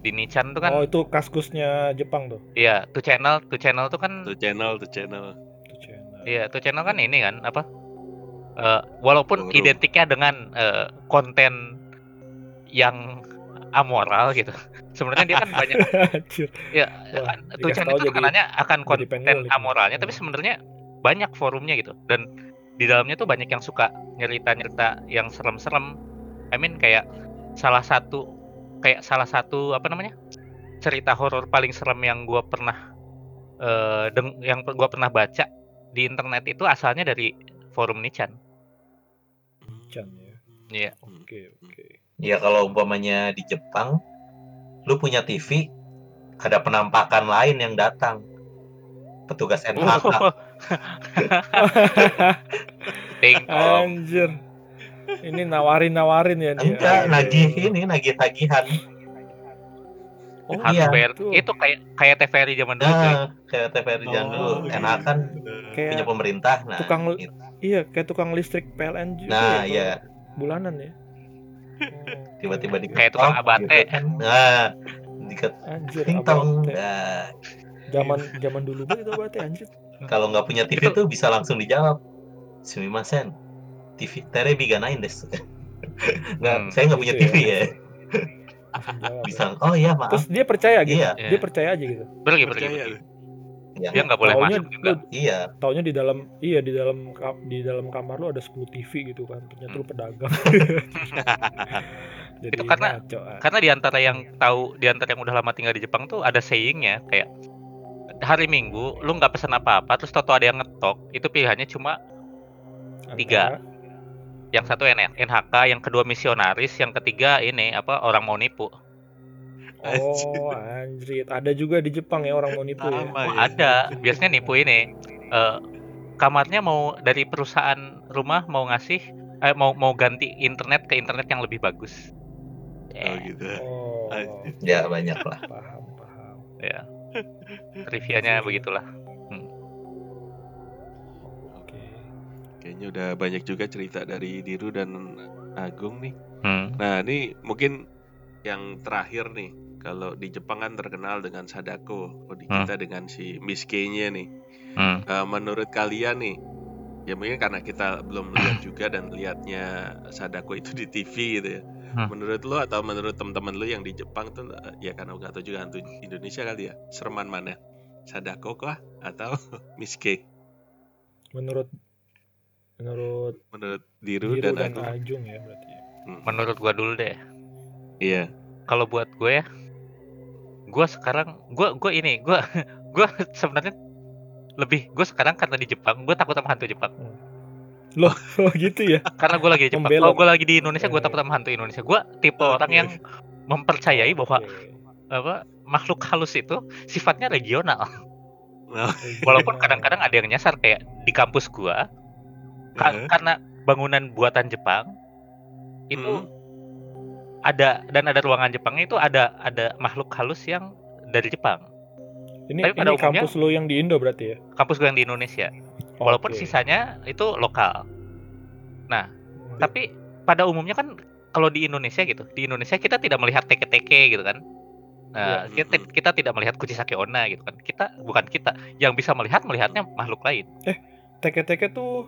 [SPEAKER 3] Di Nichan tuh kan
[SPEAKER 1] oh itu kaskusnya Jepang tuh
[SPEAKER 3] iya, tuh channel, tuh channel tuh kan
[SPEAKER 2] Tuh channel, tuh channel.
[SPEAKER 1] Channel.
[SPEAKER 3] Iya, tuh channel kan ini kan apa? Eh, walaupun
[SPEAKER 2] Forum.
[SPEAKER 3] identiknya dengan eh, konten yang amoral gitu. (laughs) Sebenarnya dia kan banyak ya
[SPEAKER 1] Wah,
[SPEAKER 3] kan tujuan
[SPEAKER 1] tahu
[SPEAKER 3] itu
[SPEAKER 1] jadi-
[SPEAKER 3] akan konten
[SPEAKER 1] ngulik.
[SPEAKER 3] amoralnya tapi
[SPEAKER 1] Hmm.
[SPEAKER 3] sebenarnya banyak forumnya gitu dan di dalamnya tuh banyak yang suka nyerita-nyerita yang serem-serem. I mean kayak salah satu kayak salah satu apa namanya? cerita horor paling serem yang gua pernah eh deng- yang gua pernah baca di internet itu asalnya dari forum Nichan.
[SPEAKER 1] Chan ya.
[SPEAKER 3] Iya.
[SPEAKER 1] Oke, oke.
[SPEAKER 4] Ya kalau umpamanya di Jepang, lu punya TV, ada penampakan lain yang datang. Petugas NHK.
[SPEAKER 3] Ting tong.
[SPEAKER 1] Anjir. Ini nawarin-nawarin ya dia.
[SPEAKER 4] Enggak, nagih ini, nagih tagihan.
[SPEAKER 1] Oh,
[SPEAKER 4] Iya.
[SPEAKER 3] Hardware.
[SPEAKER 1] gitu.
[SPEAKER 3] Itu kayak kayak TVRI zaman dulu.
[SPEAKER 4] Nah, kayak TVRI dulu.
[SPEAKER 2] Oh,
[SPEAKER 4] NHK kan
[SPEAKER 1] Kayak
[SPEAKER 4] punya pemerintah. Nah,
[SPEAKER 1] tukang
[SPEAKER 4] gitu.
[SPEAKER 1] iya, kayak tukang listrik PLN juga.
[SPEAKER 4] nah
[SPEAKER 1] ya,
[SPEAKER 4] ya
[SPEAKER 1] Bulanan ya.
[SPEAKER 4] Tiba-tiba di
[SPEAKER 3] Kayak tukang abate.
[SPEAKER 4] kan. Nah, diket
[SPEAKER 1] Anjir,
[SPEAKER 4] ting tong.
[SPEAKER 1] abate.
[SPEAKER 4] Nah,
[SPEAKER 1] Zaman zaman dulu banget itu abate anjir.
[SPEAKER 4] kalau nggak punya TV
[SPEAKER 3] Itu-
[SPEAKER 4] tuh bisa langsung dijawab. Sumimasen. TV terebi ga nain desu. (laughs) Nggak,
[SPEAKER 3] Hmm,
[SPEAKER 4] saya nggak punya
[SPEAKER 1] gitu
[SPEAKER 4] TV
[SPEAKER 1] ya.
[SPEAKER 4] ya. Bisa, oh iya maaf.
[SPEAKER 1] Terus dia percaya gitu.
[SPEAKER 4] Iya.
[SPEAKER 1] Dia percaya aja gitu.
[SPEAKER 3] Pergi pergi.
[SPEAKER 2] Lu.
[SPEAKER 4] Ya,
[SPEAKER 3] Dia nggak boleh
[SPEAKER 1] Taunya
[SPEAKER 3] masuk juga.
[SPEAKER 1] lu-
[SPEAKER 4] Iya,
[SPEAKER 1] Taunya di dalam iya di dalam di dalam kamar lu ada 10 TV gitu kan. Ternyata lu
[SPEAKER 3] Hmm.
[SPEAKER 1] pedagang. (laughs) (laughs) Jadi
[SPEAKER 3] Itu karena-
[SPEAKER 1] ngaco, ah.
[SPEAKER 3] Karena di antara yang tahu, di antara yang udah lama tinggal di Jepang tuh ada sayingnya kayak hari Minggu lu nggak pesan apa-apa, terus toto ada yang ngetok, itu pilihannya cuma tiga. Yang satu N- NHK, yang kedua misionaris, yang ketiga ini apa orang mau nipu.
[SPEAKER 1] Oh, anjir. Ada juga di Jepang ya orang mau nipu ya.
[SPEAKER 3] Oh,
[SPEAKER 2] ya.
[SPEAKER 3] ada, biasanya nipu ini. eh, kamarnya mau dari perusahaan rumah mau ngasih eh, mau mau ganti internet ke internet yang lebih bagus.
[SPEAKER 2] Oh
[SPEAKER 3] Eh,
[SPEAKER 2] gitu.
[SPEAKER 1] Oh.
[SPEAKER 4] Ya banyak lah.
[SPEAKER 1] Paham, paham.
[SPEAKER 3] ya. Trivianya begitulah.
[SPEAKER 2] Kayaknya udah banyak juga cerita dari Diru dan Agung nih.
[SPEAKER 3] Hmm.
[SPEAKER 2] Nah, ini mungkin yang terakhir nih. Kalau di Jepang kan terkenal dengan Sadako. Oh, di
[SPEAKER 3] Hmm.
[SPEAKER 2] kita dengan si Miss K-nya nih.
[SPEAKER 3] Hmm.
[SPEAKER 2] Eh, menurut kalian nih, ya mungkin karena kita belum lihat (clears throat) juga dan lihatnya Sadako itu di TV gitu ya.
[SPEAKER 3] Hmm.
[SPEAKER 2] Menurut lo atau menurut teman-teman lo yang di Jepang tuh eh, ya karena nggak tahu juga hantu Indonesia kali ya. Sereman mana? Sadako kah atau (laughs) Miss K?
[SPEAKER 1] Menurut menurut
[SPEAKER 2] Menurut Diru,
[SPEAKER 1] Diru
[SPEAKER 2] dan,
[SPEAKER 1] dan
[SPEAKER 2] Agung.
[SPEAKER 1] Ajung ya berarti. ya.
[SPEAKER 2] Hmm.
[SPEAKER 3] Menurut gua dulu deh.
[SPEAKER 2] Iya.
[SPEAKER 3] Kalau buat gue ya, gua sekarang gua gua ini gua (laughs) gua sebenarnya lebih gue sekarang karena di Jepang gue takut sama hantu Jepang (laughs)
[SPEAKER 1] Loh, oh gitu ya. (laughs)
[SPEAKER 3] karena gue lagi di Jepang kalau gue lagi di Indonesia gue takut sama hantu Indonesia gue tipe orang yang mempercayai bahwa apa makhluk halus itu sifatnya regional
[SPEAKER 2] Nah,
[SPEAKER 3] walaupun kadang-kadang ada yang nyasar kayak di kampus gua ka-
[SPEAKER 2] eh,
[SPEAKER 3] karena bangunan buatan Jepang itu
[SPEAKER 2] Hmm.
[SPEAKER 3] ada dan ada ruangan Jepangnya itu ada ada makhluk halus yang dari Jepang
[SPEAKER 1] Ini,
[SPEAKER 3] Tapi pada
[SPEAKER 1] ini
[SPEAKER 3] umumnya-
[SPEAKER 1] kampus lu yang di Indo berarti ya?
[SPEAKER 3] kampus gua yang di Indonesia walaupun
[SPEAKER 1] Oke.
[SPEAKER 3] sisanya itu lokal tapi pada umumnya kan kalau di Indonesia gitu di Indonesia kita tidak melihat teke-teke gitu kan nah
[SPEAKER 2] Iya.
[SPEAKER 3] kita, kita tidak melihat kuchisake onna gitu kan kita bukan kita yang bisa melihat melihatnya makhluk lain
[SPEAKER 1] teke-teke tuh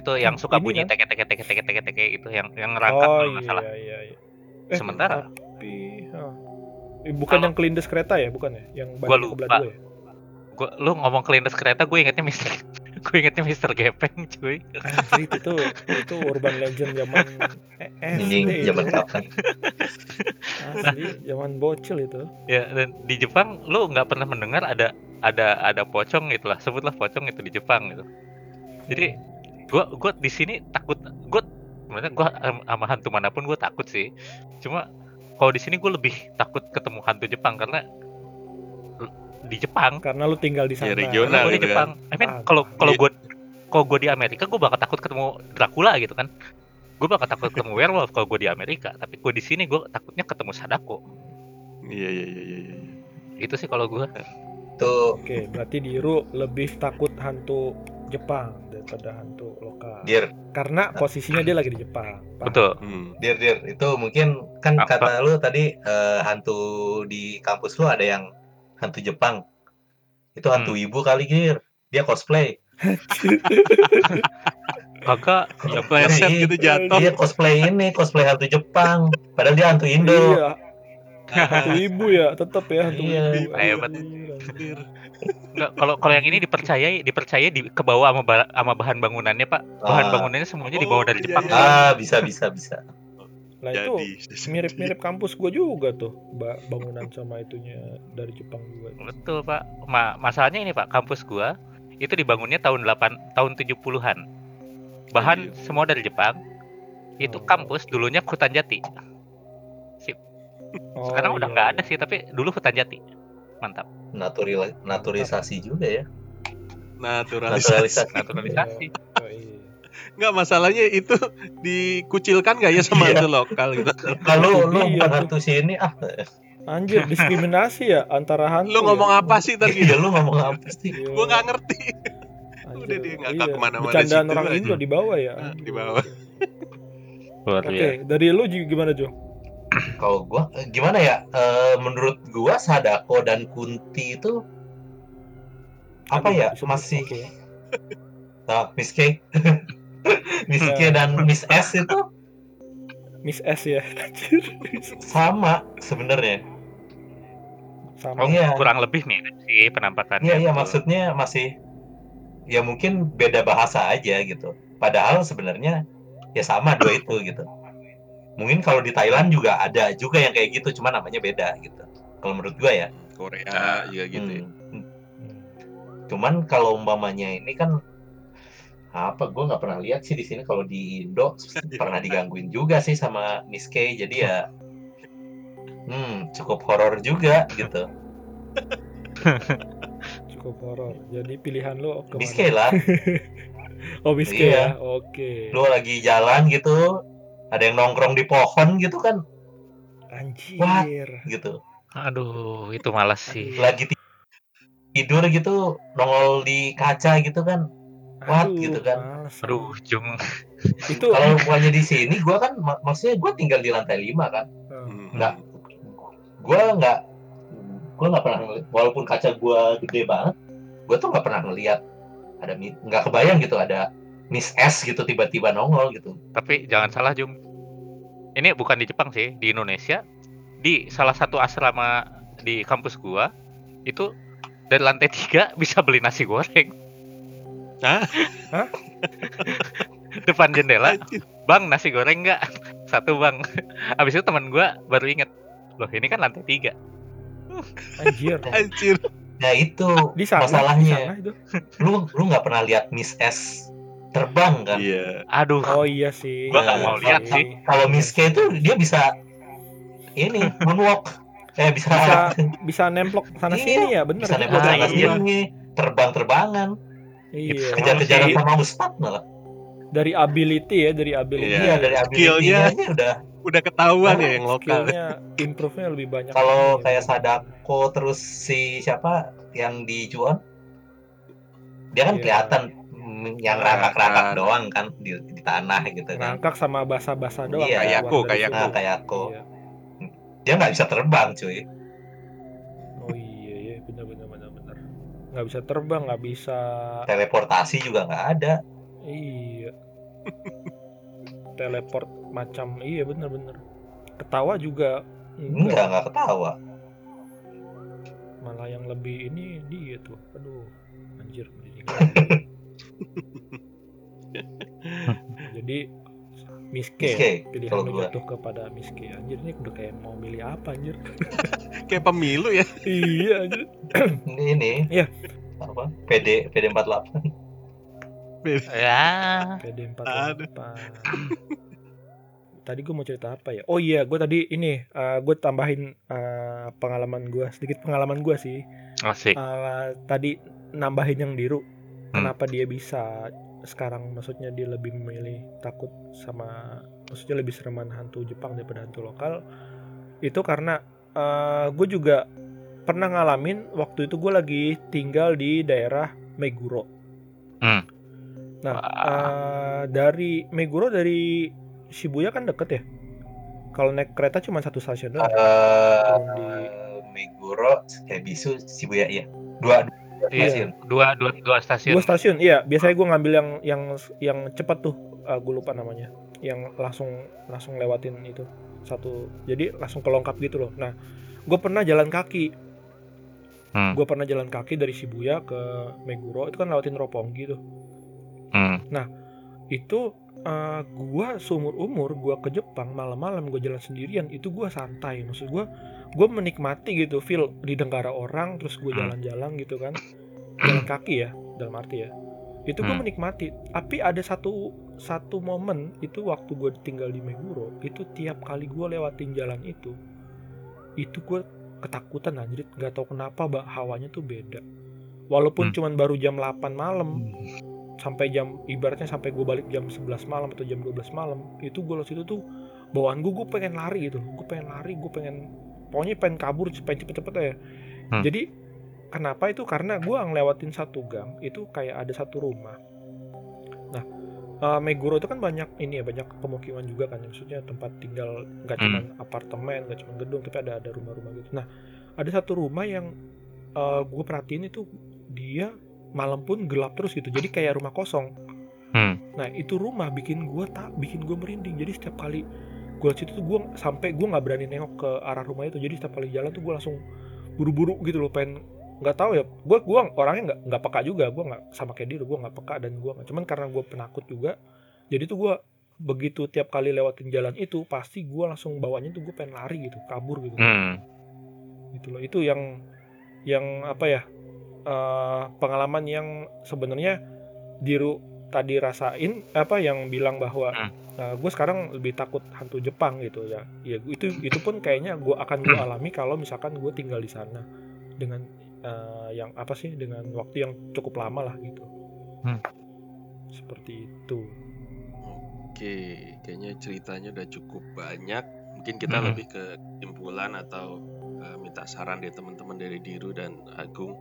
[SPEAKER 3] itu yang
[SPEAKER 1] Hmm,
[SPEAKER 3] suka
[SPEAKER 1] ini
[SPEAKER 3] bunyi
[SPEAKER 1] kan?
[SPEAKER 3] teke teke teke teke teke teke itu yang yang ngerangkap
[SPEAKER 1] oh
[SPEAKER 3] kalau nggak
[SPEAKER 1] iya iya iya. Eh,
[SPEAKER 3] Sementara-
[SPEAKER 1] tapi. Eh, bukan
[SPEAKER 3] Kalau-
[SPEAKER 1] yang kelindes kereta ya, bukan ya? Yang
[SPEAKER 3] Gua lupa.
[SPEAKER 1] dua ya?
[SPEAKER 3] gua lu ngomong kelindes kereta gue ingetnya Mister (laughs) gue ingetnya Mister Gepeng cuy
[SPEAKER 1] Anjir itu itu urban legend zaman (laughs) SD
[SPEAKER 4] zaman kapan?
[SPEAKER 1] Asli, zaman bocil itu.
[SPEAKER 3] ya dan di Jepang lu nggak pernah mendengar ada ada ada pocong itulah sebutlah pocong itu di Jepang gitu jadi gua gua di sini takut gua sebenarnya gua am- sama hantu mana pun gua takut sih cuma kalau di sini gue lebih takut ketemu hantu Jepang karena di Jepang
[SPEAKER 1] karena lu tinggal di
[SPEAKER 2] Ya,
[SPEAKER 1] sana.
[SPEAKER 2] regional
[SPEAKER 3] karena gue di
[SPEAKER 2] gitu kan.
[SPEAKER 3] Jepang I mean
[SPEAKER 1] Ah,
[SPEAKER 3] kalau kalau
[SPEAKER 2] iya.
[SPEAKER 3] gue kalau gue di Amerika gue bakal takut ketemu Dracula gitu kan gue bakal takut ketemu werewolf kalau gue di Amerika tapi gue di sini gue takutnya ketemu Sadako
[SPEAKER 2] Iya iya iya iya. iya.
[SPEAKER 3] itu sih kalau gue
[SPEAKER 4] Tuh,
[SPEAKER 1] Oke, berarti Diru lebih takut hantu Jepang daripada hantu lokal.
[SPEAKER 4] dir,
[SPEAKER 1] Karena posisinya dia lagi di Jepang. Paham?
[SPEAKER 3] betul
[SPEAKER 2] Hmm.
[SPEAKER 4] dir, dir. Itu mungkin kan
[SPEAKER 3] Apa?
[SPEAKER 4] kata lu tadi eh, hantu di kampus lu ada yang hantu Jepang. Itu hantu
[SPEAKER 3] Hmm.
[SPEAKER 4] ibu kali, dir. Dia cosplay.
[SPEAKER 3] Kagak, ya
[SPEAKER 2] Pleset gitu jatuh.
[SPEAKER 4] Dia cosplay ini, cosplay hantu Jepang. Padahal dia hantu Indo.
[SPEAKER 1] Iya. Hantu (laughs) ibu ya, tetap ya hantu
[SPEAKER 4] Iya.
[SPEAKER 1] ibu.
[SPEAKER 3] Hebat.
[SPEAKER 1] Anjir.
[SPEAKER 3] Enggak, kalau kalau yang ini dipercayai dipercaya di ke bawah sama sama bahan bangunannya, Pak. Bahan
[SPEAKER 4] Ah.
[SPEAKER 3] bangunannya semuanya dibawa
[SPEAKER 2] Oh,
[SPEAKER 3] dari
[SPEAKER 2] iya,
[SPEAKER 3] Jepang.
[SPEAKER 2] iya.
[SPEAKER 3] Pak.
[SPEAKER 4] Ah, bisa bisa bisa.
[SPEAKER 1] Nah itu mirip-mirip (laughs) kampus gua juga tuh, ba- bangunan sama itunya dari Jepang juga.
[SPEAKER 3] Betul, Pak. Ma masalahnya ini, Pak, kampus gua itu dibangunnya tahun 8 tahun 70-an. Bahan
[SPEAKER 2] Anjir.
[SPEAKER 3] semua dari Jepang. Itu
[SPEAKER 1] Oh.
[SPEAKER 3] kampus dulunya Hutan Jati.
[SPEAKER 1] Oh,
[SPEAKER 3] Sekarang udah
[SPEAKER 1] iya,
[SPEAKER 3] nggak
[SPEAKER 1] iya.
[SPEAKER 3] ada sih, tapi dulu Hutan Jati. Mantap.
[SPEAKER 4] Naturil naturisasi juga ya.
[SPEAKER 2] naturalisasi.
[SPEAKER 4] Naturalisasi.
[SPEAKER 3] Naturalisasi. (laughs)
[SPEAKER 1] Oh, iya.
[SPEAKER 2] Enggak masalahnya itu dikucilkan gak ya sama
[SPEAKER 4] Iya.
[SPEAKER 2] hantu lokal gitu.
[SPEAKER 4] Kalau lu
[SPEAKER 1] Iya,
[SPEAKER 4] bukan sini ah,
[SPEAKER 1] Anjir, diskriminasi ya antara hantu.
[SPEAKER 2] Lu ngomong
[SPEAKER 1] ya?
[SPEAKER 2] apa sih tadi?
[SPEAKER 4] iya lu ngomong apa sih?
[SPEAKER 1] Iya.
[SPEAKER 2] Gua nggak ngerti.
[SPEAKER 1] Anjir,
[SPEAKER 2] Udah dia ngakak
[SPEAKER 1] iya.
[SPEAKER 2] ke
[SPEAKER 1] mana-mana
[SPEAKER 2] Bercandaan
[SPEAKER 1] orang
[SPEAKER 2] aja.
[SPEAKER 1] Indo di bawah ya.
[SPEAKER 2] Ah, di bawah.
[SPEAKER 1] Oke,
[SPEAKER 3] biasa.
[SPEAKER 1] dari lu juga gimana Jo?
[SPEAKER 4] Kalau gua eh, gimana ya? Eh, menurut gua Sadako dan Kunti itu apa
[SPEAKER 1] Aduh,
[SPEAKER 4] ya? Masih
[SPEAKER 1] Oke.
[SPEAKER 4] nah, (laughs) Miss K. (laughs) Miss K
[SPEAKER 1] Ya.
[SPEAKER 4] dan Miss S itu
[SPEAKER 1] Miss S ya. (laughs)
[SPEAKER 4] Sama sebenarnya.
[SPEAKER 1] Sama.
[SPEAKER 3] Oh,
[SPEAKER 4] Iya.
[SPEAKER 3] kurang lebih mirip sih penampakannya.
[SPEAKER 4] Iya iya maksudnya masih ya mungkin beda bahasa aja gitu. Padahal sebenarnya ya sama dua itu gitu. Mungkin kalau di Thailand juga ada juga yang kayak gitu, cuma namanya beda gitu. Kalau menurut gua ya.
[SPEAKER 2] Korea juga gitu ya.
[SPEAKER 4] Hmm. Cuman kalau umpamanya ini kan apa gue nggak pernah lihat sih di sini kalau di Indo (laughs) pernah digangguin juga sih sama Miss K jadi ya hmm cukup horor juga gitu (laughs)
[SPEAKER 1] Cukup horor. Jadi pilihan lu ke mana?
[SPEAKER 4] Miss K lah (laughs)
[SPEAKER 1] Oh, Miss K
[SPEAKER 4] Iya.
[SPEAKER 1] ya. Oke.
[SPEAKER 4] lu lagi jalan gitu ada yang nongkrong di pohon gitu kan
[SPEAKER 1] Anjir.
[SPEAKER 4] gitu
[SPEAKER 3] Aduh, itu malas sih.
[SPEAKER 4] lagi ti- tidur gitu nongol di kaca gitu kan What?
[SPEAKER 1] Aduh,
[SPEAKER 4] gitu kan.
[SPEAKER 1] males.
[SPEAKER 3] Aduh, jum.
[SPEAKER 1] Itu
[SPEAKER 4] kalau umpamanya di sini gua kan mak- maksudnya gua tinggal di lantai 5 kan
[SPEAKER 2] Hmm.
[SPEAKER 4] nggak gua nggak gua nggak pernah walaupun kaca gua gede banget gua tuh nggak pernah ngelihat ada nggak kebayang gitu ada Miss S gitu tiba-tiba nongol gitu
[SPEAKER 3] Tapi jangan salah, Jum. Ini bukan di Jepang sih, di Indonesia. Di salah satu asrama di kampus gua itu dari lantai tiga (laughs) bisa beli nasi goreng.
[SPEAKER 2] Hah?
[SPEAKER 1] Hah?
[SPEAKER 3] Depan jendela, bang nasi goreng nggak? Satu bang. Abis itu teman gua baru inget, loh ini kan lantai tiga.
[SPEAKER 1] anjir.
[SPEAKER 2] Anjir.
[SPEAKER 4] nah itu
[SPEAKER 1] Di sana,
[SPEAKER 4] masalahnya
[SPEAKER 1] di sana itu.
[SPEAKER 4] lu lu nggak pernah lihat Miss S terbang kan
[SPEAKER 2] Iya.
[SPEAKER 3] Aduh,
[SPEAKER 1] Oh iya sih.
[SPEAKER 3] Gua nggak
[SPEAKER 1] Iya
[SPEAKER 3] mau lihat sih.
[SPEAKER 4] kalau Miss K itu dia bisa ini moonwalk eh bisa
[SPEAKER 1] Bisa (laughs) bisa nemplok sana
[SPEAKER 4] Iya,
[SPEAKER 1] sini ya, bener.
[SPEAKER 4] bisa
[SPEAKER 1] juga.
[SPEAKER 4] nempel
[SPEAKER 3] Ah,
[SPEAKER 4] sana
[SPEAKER 3] iya.
[SPEAKER 4] sini terbang-terbangan
[SPEAKER 1] Iya.
[SPEAKER 4] kejar-kejaran
[SPEAKER 3] Iya.
[SPEAKER 4] sama Ustadz malah
[SPEAKER 1] Dari ability ya, dari ability.
[SPEAKER 2] Iya.
[SPEAKER 4] iya dari aja udah
[SPEAKER 2] Udah ketahuan
[SPEAKER 1] Oh,
[SPEAKER 2] ya yang lokal.
[SPEAKER 1] Improve-nya lebih banyak.
[SPEAKER 4] kalau kayak Sadako terus si siapa yang di Juon dia kan
[SPEAKER 1] Iya.
[SPEAKER 4] kelihatan yang rangkak-rangkak
[SPEAKER 2] ah.
[SPEAKER 4] doang kan di, di tanah gitu kan
[SPEAKER 1] ngangkak sama basa-basa doang.
[SPEAKER 4] Iya,
[SPEAKER 1] kan,
[SPEAKER 2] kayak aku,
[SPEAKER 1] keluar dari
[SPEAKER 2] kayak
[SPEAKER 1] situ.
[SPEAKER 4] nah kayak aku
[SPEAKER 1] Iya.
[SPEAKER 4] dia nggak bisa terbang cuy
[SPEAKER 1] Oh iya, iya benar benar benar benar. Nggak bisa terbang, nggak bisa.
[SPEAKER 4] teleportasi juga nggak ada
[SPEAKER 1] Iya. (laughs) Teleport macam iya bener bener. Ketawa juga
[SPEAKER 4] enggak nggak ketawa
[SPEAKER 1] Malah yang lebih ini dia tuh. Aduh, anjir. (laughs) (laughs) jadi- Jadi Miss K,
[SPEAKER 4] Miss K,
[SPEAKER 1] ya, pilihan
[SPEAKER 4] kalau
[SPEAKER 1] jatuh kepada Miss K. Anjir ini udah kayak mau milih apa anjir. (laughs)
[SPEAKER 2] Kayak pemilu ya. (laughs)
[SPEAKER 1] iya anjir.
[SPEAKER 4] ini (clears throat) ini
[SPEAKER 1] Iya.
[SPEAKER 4] apa PD PD 48
[SPEAKER 3] ya.
[SPEAKER 1] PD
[SPEAKER 2] Aduh.
[SPEAKER 1] 48. Tadi gue mau cerita apa ya? Oh iya, gue tadi ini gue tambahin eh, pengalaman gue sedikit pengalaman gue sih.
[SPEAKER 3] Asik.
[SPEAKER 1] Eh, tadi nambahin yang diru.
[SPEAKER 3] Hmm.
[SPEAKER 1] Kenapa dia bisa sekarang? Maksudnya dia lebih memilih takut sama, maksudnya lebih sereman hantu Jepang daripada hantu lokal. Itu karena gue juga pernah ngalamin waktu itu gue lagi tinggal di daerah Meguro.
[SPEAKER 3] Hmm.
[SPEAKER 1] Nah, eh, dari Meguro dari Shibuya kan deket ya. Kalau naik kereta cuma satu stasiun doang. Turun di-
[SPEAKER 4] Eh, Meguro kayak bisu Shibuya ya dua
[SPEAKER 3] Iya.
[SPEAKER 4] stasiun.
[SPEAKER 3] Dua dua dua stasiun.
[SPEAKER 1] Dua stasiun, iya. Biasanya gue ngambil yang yang yang cepat tuh. gue lupa namanya. Yang langsung langsung lewatin itu satu. Jadi langsung kelongkap gitu loh. Nah, gue pernah jalan kaki.
[SPEAKER 3] Hmm.
[SPEAKER 1] Gue pernah jalan kaki dari Shibuya ke Meguro. Itu kan lewatin Roppongi tuh.
[SPEAKER 3] Hmm.
[SPEAKER 1] Itu eh, gua seumur umur gua ke Jepang malam-malam gue jalan sendirian itu gua santai maksud gua gue menikmati gitu feel didengar orang terus gue
[SPEAKER 3] Hmm.
[SPEAKER 1] jalan-jalan gitu kan. Jalan kaki ya dalam arti ya. Itu gue
[SPEAKER 3] Hmm.
[SPEAKER 1] menikmati. Tapi ada satu satu momen itu waktu gue tinggal di Meguro itu tiap kali gue lewatin jalan itu itu gue ketakutan anjir nggak tahu kenapa bah hawanya tuh beda. Walaupun
[SPEAKER 3] Hmm.
[SPEAKER 1] cuman baru jam 8 malam sampai jam ibaratnya sampai gue balik jam 11 malam atau jam 12 malam itu gue situ tuh bawaan gue gue pengen lari gitu gue pengen lari gue pengen pokoknya pengen kabur pengen cepet-cepet ya
[SPEAKER 3] Hmm.
[SPEAKER 1] jadi kenapa itu? Karena gue ngelewatin satu gang itu kayak ada satu rumah. Nah eh, Meguro itu kan banyak ini ya banyak pemukiman juga kan. Maksudnya tempat tinggal nggak
[SPEAKER 3] Hmm.
[SPEAKER 1] cuma apartemen nggak cuma gedung tapi ada ada rumah-rumah gitu. Nah ada satu rumah yang gue perhatiin itu dia malam pun gelap terus gitu. Jadi kayak rumah kosong.
[SPEAKER 3] Hmm.
[SPEAKER 1] nah itu rumah bikin gue tak bikin gue merinding. Jadi setiap kali gue situ tuh gue sampai gue nggak berani nengok ke arah rumah itu. Jadi setiap kali jalan tuh gue langsung buru-buru gitu loh pengen nggak tahu ya. Gue gua orangnya nggak nggak peka juga. Gue nggak sama kayak dia gue nggak peka dan gue nggak cuman karena gue penakut juga. Jadi tuh gue begitu tiap kali lewatin jalan itu pasti gue langsung bawanya tuh gue pengen lari gitu kabur gitu.
[SPEAKER 3] Hmm.
[SPEAKER 1] gitu loh. Itu yang yang apa ya eh, pengalaman yang sebenarnya diru tadi rasain apa yang bilang bahwa
[SPEAKER 3] Hmm.
[SPEAKER 1] Gue sekarang lebih takut hantu Jepang gitu ya ya itu itu pun kayaknya gue akan gue alami kalau misalkan gue tinggal di sana dengan eh, yang apa sih dengan waktu yang cukup lama lah gitu
[SPEAKER 3] Hmm.
[SPEAKER 1] seperti itu
[SPEAKER 2] Oke, kayaknya ceritanya udah cukup banyak. Mungkin kita
[SPEAKER 3] Mm-mm.
[SPEAKER 2] lebih ke kesimpulan atau uh, minta saran dari teman-teman dari Diru dan Agung.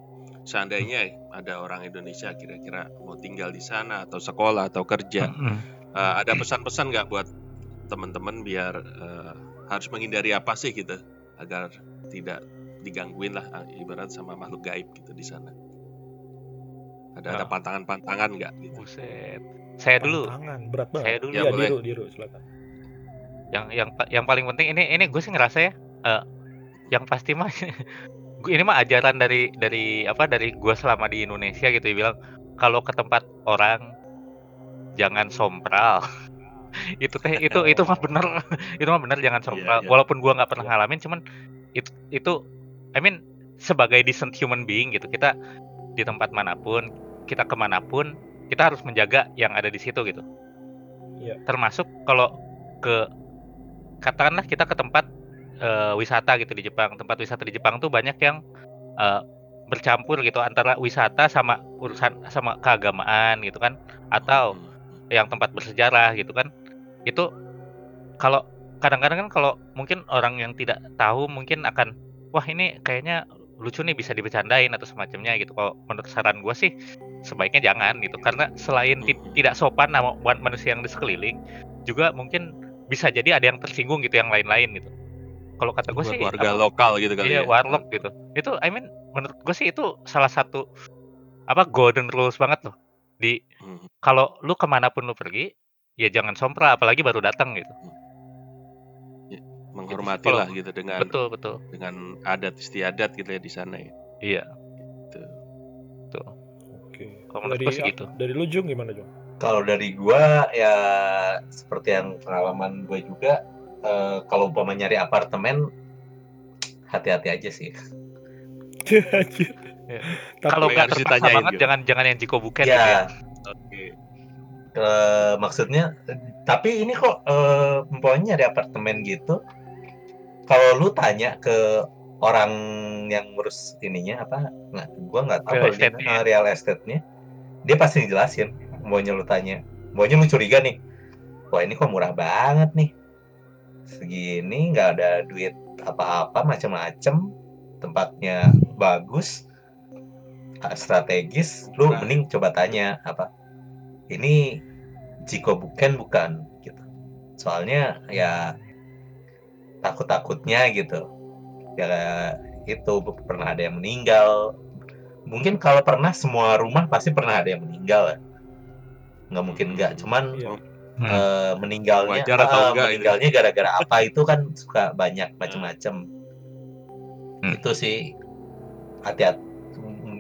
[SPEAKER 2] Seandainya ada orang Indonesia kira-kira mau tinggal di sana atau sekolah atau kerja,
[SPEAKER 3] Hmm.
[SPEAKER 2] Uh, ada pesan-pesan nggak buat teman-teman biar uh, harus menghindari apa sih gitu agar tidak digangguin lah uh, ibarat sama makhluk gaib gitu di sana. Ada ada
[SPEAKER 3] Ah.
[SPEAKER 2] pantangan-pantangan nggak gitu?
[SPEAKER 3] Buset. Saya dulu
[SPEAKER 1] tangan berat banget
[SPEAKER 3] Saya dulu.
[SPEAKER 1] ya,
[SPEAKER 2] Ya, boleh.
[SPEAKER 1] diru diru silakan
[SPEAKER 3] yang yang pa- yang paling penting ini ini gue sih ngerasa ya eh, yang pasti mah (laughs) ini mah ajaran dari dari apa dari gue selama di Indonesia gitu ya bilang kalau ke tempat orang jangan sompral (laughs) itu teh itu itu mah bener. (laughs) Itu mah bener jangan sompral
[SPEAKER 2] iya.
[SPEAKER 3] walaupun gua nggak pernah ngalamin cuman itu itu I mean sebagai decent human being gitu kita di tempat mana pun kita ke mana pun kita harus menjaga yang ada di situ gitu.
[SPEAKER 1] Iya.
[SPEAKER 3] termasuk kalau ke katakanlah kita ke tempat eh, wisata gitu di Jepang. Tempat wisata di Jepang tuh banyak yang eh, bercampur gitu antara wisata sama urusan sama keagamaan gitu kan. Atau
[SPEAKER 2] Hmm.
[SPEAKER 3] Yang tempat bersejarah gitu kan. Itu kalau kadang-kadang kan kalau mungkin orang yang tidak tahu mungkin akan wah ini kayaknya lucu nih bisa dibercandain atau semacamnya gitu. Kalau menurut saran gue sih sebaiknya jangan gitu. Karena selain
[SPEAKER 2] Mhm.
[SPEAKER 3] tidak sopan sama buat manusia yang di sekeliling juga mungkin bisa jadi ada yang tersinggung gitu yang lain-lain gitu. Kalau kata gue sih
[SPEAKER 2] warga
[SPEAKER 3] apa-
[SPEAKER 2] lokal gitu kali
[SPEAKER 3] iya
[SPEAKER 2] ya.
[SPEAKER 3] warlock gitu. Itu I mean menurut gue sih itu salah satu apa golden rules banget loh di
[SPEAKER 2] Hmm.
[SPEAKER 3] kalau lu ke mana pun lu pergi ya jangan sompra apalagi baru datang gitu
[SPEAKER 2] menghormati
[SPEAKER 3] Kalau-
[SPEAKER 2] lah gitu dengan
[SPEAKER 3] betul betul
[SPEAKER 2] dengan adat istiadat gitu ya di sana ya.
[SPEAKER 3] iya
[SPEAKER 2] Gitu.
[SPEAKER 3] tuh
[SPEAKER 1] oke
[SPEAKER 3] Kalau
[SPEAKER 1] dari
[SPEAKER 3] gua gitu.
[SPEAKER 1] dari lu Jung gimana Jung
[SPEAKER 4] Kalau dari gua ya seperti yang pengalaman gue juga eh, kalau umpama nyari apartemen hati-hati aja sih. (laughs)
[SPEAKER 3] Iya. (laughs)
[SPEAKER 1] Tapi
[SPEAKER 3] kalau
[SPEAKER 2] yang
[SPEAKER 3] nggak
[SPEAKER 2] harus
[SPEAKER 3] terpaksa
[SPEAKER 2] ditanyain
[SPEAKER 3] banget
[SPEAKER 2] gitu.
[SPEAKER 3] jangan jangan yang jiko bukan gitu ya
[SPEAKER 4] ya,
[SPEAKER 2] Oke.
[SPEAKER 4] eh, maksudnya tapi ini kok eh, umpamanya nyari apartemen gitu. Kalau lu tanya ke orang yang ngurus ininya apa nggak gua nggak tahu
[SPEAKER 3] Real
[SPEAKER 4] dia
[SPEAKER 3] estate-nya.
[SPEAKER 4] eh, real estate-nya dia pasti ngejelasin maunya lu tanya maunya lu curiga nih wah ini kok murah banget nih segini nggak ada duit apa-apa macem-macem tempatnya bagus strategis lu
[SPEAKER 2] Nah.
[SPEAKER 4] mending coba tanya apa ini jiko bukan bukan gitu soalnya ya takut-takutnya gitu ya itu pernah ada yang meninggal mungkin kalau pernah semua rumah pasti pernah ada yang meninggal ya nggak mungkin nggak cuman
[SPEAKER 1] Iya.
[SPEAKER 3] Hmm.
[SPEAKER 4] eh, meninggalnya
[SPEAKER 2] Wajar atau
[SPEAKER 4] ah,
[SPEAKER 2] enggak ini?
[SPEAKER 4] meninggalnya gara-gara apa itu kan suka banyak macam-macam
[SPEAKER 3] Hmm.
[SPEAKER 4] itu sih hati-hati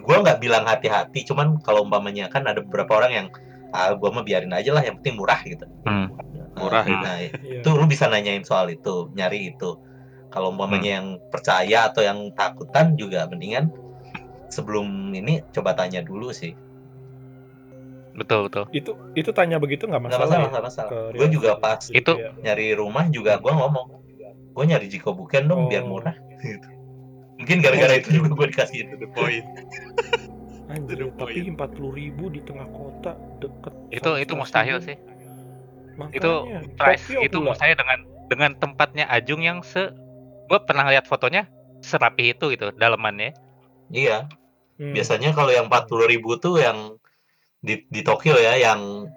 [SPEAKER 4] gua nggak bilang hati-hati cuman kalau umpamanya kan ada beberapa orang yang ah gua mah biarin aja lah yang penting murah gitu
[SPEAKER 3] Hmm.
[SPEAKER 2] Murah
[SPEAKER 4] nah,
[SPEAKER 2] itu.
[SPEAKER 4] nah,
[SPEAKER 1] Iya.
[SPEAKER 4] itu lu bisa nanyain soal itu nyari itu kalau umpamanya
[SPEAKER 3] Hmm.
[SPEAKER 4] yang percaya atau yang takutan juga mendingan sebelum ini coba tanya dulu sih
[SPEAKER 3] Betul betul.
[SPEAKER 1] Itu itu tanya begitu nggak
[SPEAKER 4] nggak
[SPEAKER 1] masalah.
[SPEAKER 4] masalah
[SPEAKER 1] ya?
[SPEAKER 4] masalah
[SPEAKER 1] Ke
[SPEAKER 4] gue juga pas
[SPEAKER 3] Itu-
[SPEAKER 4] nyari rumah juga gue ngomong gue nyari Jiko Buken dong biar
[SPEAKER 1] Oh.
[SPEAKER 4] murah gitu. Mungkin gara-gara itu juga (laughs) gue dikasih itu
[SPEAKER 2] The point. (laughs)
[SPEAKER 1] anjir, tapi empat puluh ribu di tengah kota deket.
[SPEAKER 3] Itu itu mustahil sih.
[SPEAKER 1] Makanya,
[SPEAKER 3] Itu price
[SPEAKER 1] Tokyo
[SPEAKER 3] itu
[SPEAKER 1] pula.
[SPEAKER 3] mustahil dengan dengan tempatnya Ajung yang se gue pernah lihat fotonya serapi itu gitu dalamannya.
[SPEAKER 4] iya
[SPEAKER 1] Hmm.
[SPEAKER 4] biasanya kalau yang 40.000 ribu tuh yang di, di Tokyo ya yang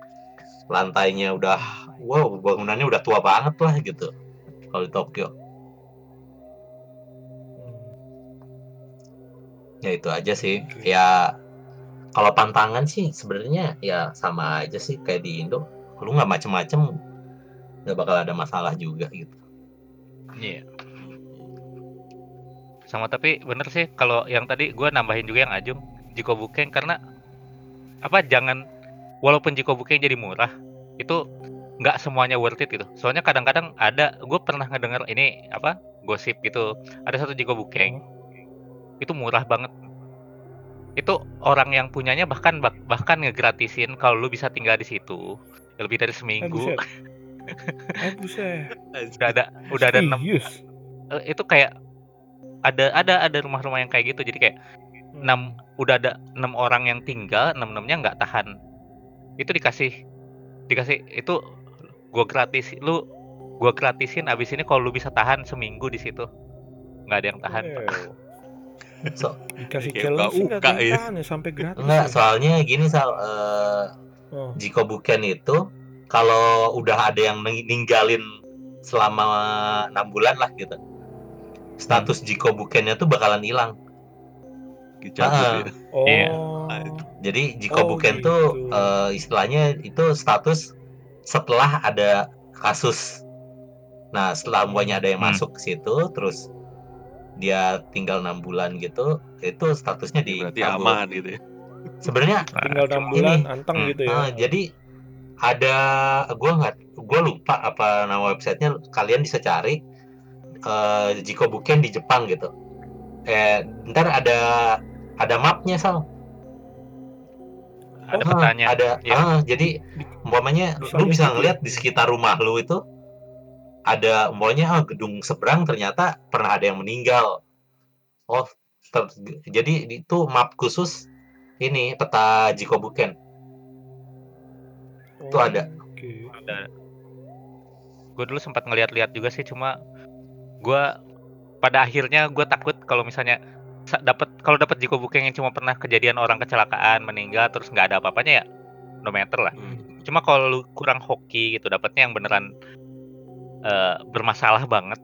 [SPEAKER 4] lantainya udah wow bangunannya udah tua banget lah gitu kalau di Tokyo ya itu aja sih
[SPEAKER 1] Oke.
[SPEAKER 4] ya kalau pantangan sih sebenarnya ya sama aja sih kayak di Indo lu nggak macem-macem nggak bakal ada masalah juga gitu
[SPEAKER 3] Iya. Sama tapi bener sih kalau yang tadi gue nambahin juga yang Ajung Jiko Bukeng karena apa jangan walaupun Jiko Bukeng jadi murah itu nggak semuanya worth it gitu. Soalnya kadang-kadang ada gue pernah ngedenger ini apa gosip gitu ada satu Jiko Bukeng itu murah banget. Itu orang yang punyanya bahkan bah- bahkan ngegratisin kalau lu bisa tinggal di situ. Lebih dari seminggu.
[SPEAKER 1] Eh, (laughs)
[SPEAKER 3] udah ada udah ada enam. Eh, itu kayak ada ada ada rumah-rumah yang kayak gitu. Jadi kayak
[SPEAKER 1] Hmm.
[SPEAKER 3] enam udah ada enam orang yang tinggal enam enamnya nggak tahan. Itu dikasih dikasih itu gua gratis lu gua gratisin abis ini kalau lu bisa tahan seminggu di situ. Nggak ada yang tahan. Pak.
[SPEAKER 4] So-
[SPEAKER 1] dikasih
[SPEAKER 2] Kayak
[SPEAKER 1] challenge nggak yang
[SPEAKER 2] ya.
[SPEAKER 1] ya sampai gratis
[SPEAKER 4] enggak
[SPEAKER 1] ya.
[SPEAKER 4] soalnya gini sal eh,
[SPEAKER 1] Oh.
[SPEAKER 4] Jiko Buken itu kalau udah ada yang ning- ninggalin selama enam bulan lah gitu status Jiko Bukennya tuh bakalan hilang
[SPEAKER 2] Dicabut
[SPEAKER 4] Ah.
[SPEAKER 2] ya.
[SPEAKER 1] Oh.
[SPEAKER 3] Iya.
[SPEAKER 4] jadi Jiko
[SPEAKER 1] Oh,
[SPEAKER 4] Buken tuh
[SPEAKER 1] gitu.
[SPEAKER 4] eh, istilahnya itu status setelah ada kasus nah setelah umpamanya ada yang
[SPEAKER 3] Hmm.
[SPEAKER 4] masuk ke situ terus dia tinggal enam bulan gitu itu statusnya di
[SPEAKER 2] Berarti aman gitu ya.
[SPEAKER 4] sebenarnya (laughs)
[SPEAKER 1] tinggal enam
[SPEAKER 4] Ini,
[SPEAKER 1] bulan anteng
[SPEAKER 3] hmm,
[SPEAKER 1] gitu ya.
[SPEAKER 4] Ah, jadi ada gua nggak gua lupa apa nama websitenya kalian bisa cari eh Jiko Buken di Jepang gitu eh ntar ada ada mapnya sal
[SPEAKER 3] ada
[SPEAKER 4] Ah,
[SPEAKER 3] petanya
[SPEAKER 4] ada
[SPEAKER 3] Iya.
[SPEAKER 4] ah, jadi umpamanya lu bisa ngeliat di sekitar rumah lu itu ada umpamanya ah, gedung seberang ternyata pernah ada yang meninggal oh ter- jadi itu map khusus ini peta Jiko Buken itu ada.
[SPEAKER 1] Oke.
[SPEAKER 3] ada gue dulu sempat ngeliat-liat juga sih cuma gue pada akhirnya gue takut kalau misalnya sa- dapat kalau dapat Jiko Bukeng yang cuma pernah kejadian orang kecelakaan meninggal terus nggak ada apa-apanya ya no matter lah
[SPEAKER 2] Hmm.
[SPEAKER 3] cuma kalau lu kurang hoki gitu dapatnya yang beneran eh, bermasalah banget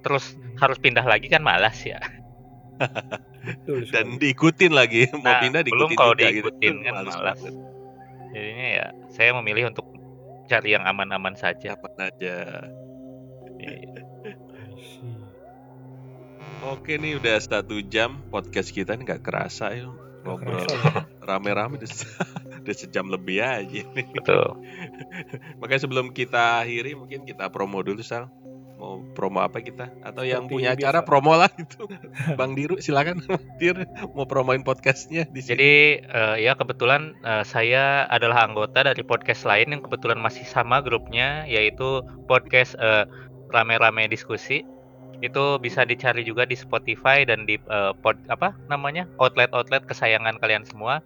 [SPEAKER 3] terus harus pindah lagi kan malas ya
[SPEAKER 1] Betul
[SPEAKER 2] Dan diikutin lagi, mau
[SPEAKER 3] Nah,
[SPEAKER 2] pindah
[SPEAKER 3] belum
[SPEAKER 2] diikutin
[SPEAKER 3] kalau
[SPEAKER 2] juga
[SPEAKER 3] diikutin
[SPEAKER 2] gitu.
[SPEAKER 3] kan malas.
[SPEAKER 2] banget.
[SPEAKER 3] jadinya ya saya memilih untuk cari yang aman-aman saja
[SPEAKER 2] Siapa aja.
[SPEAKER 3] Iya.
[SPEAKER 2] Oke nih udah satu jam podcast kita nih nggak kerasa ya ngobrol rame-rame (laughs) udah, se- udah sejam lebih aja nih.
[SPEAKER 3] betul (laughs)
[SPEAKER 2] Makanya sebelum kita akhiri mungkin kita promo dulu Sal. Mau promo apa kita? Atau yang
[SPEAKER 1] Seperti
[SPEAKER 2] punya
[SPEAKER 1] biasa.
[SPEAKER 2] acara promo lah itu. (laughs) Bang Diru silakan (laughs) Dir mau promoin podcastnya di sini.
[SPEAKER 3] Jadi eh, ya kebetulan eh, saya adalah anggota dari podcast lain yang kebetulan masih sama grupnya yaitu podcast eh, rame-rame diskusi. Itu bisa dicari juga di Spotify dan di eh, pod apa namanya outlet-outlet kesayangan kalian semua.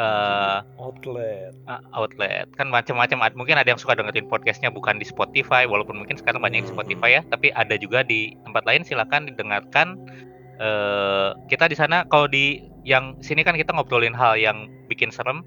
[SPEAKER 3] Eh,
[SPEAKER 1] Outlet.
[SPEAKER 3] ah, outlet. Kan macam-macam mungkin ada yang suka dengerin podcastnya bukan di Spotify walaupun mungkin sekarang banyak yang
[SPEAKER 2] Hmm.
[SPEAKER 3] Spotify ya tapi ada juga di tempat lain silakan didengarkan. Eh kita di sana kalau di yang sini kan kita ngobrolin hal yang bikin serem.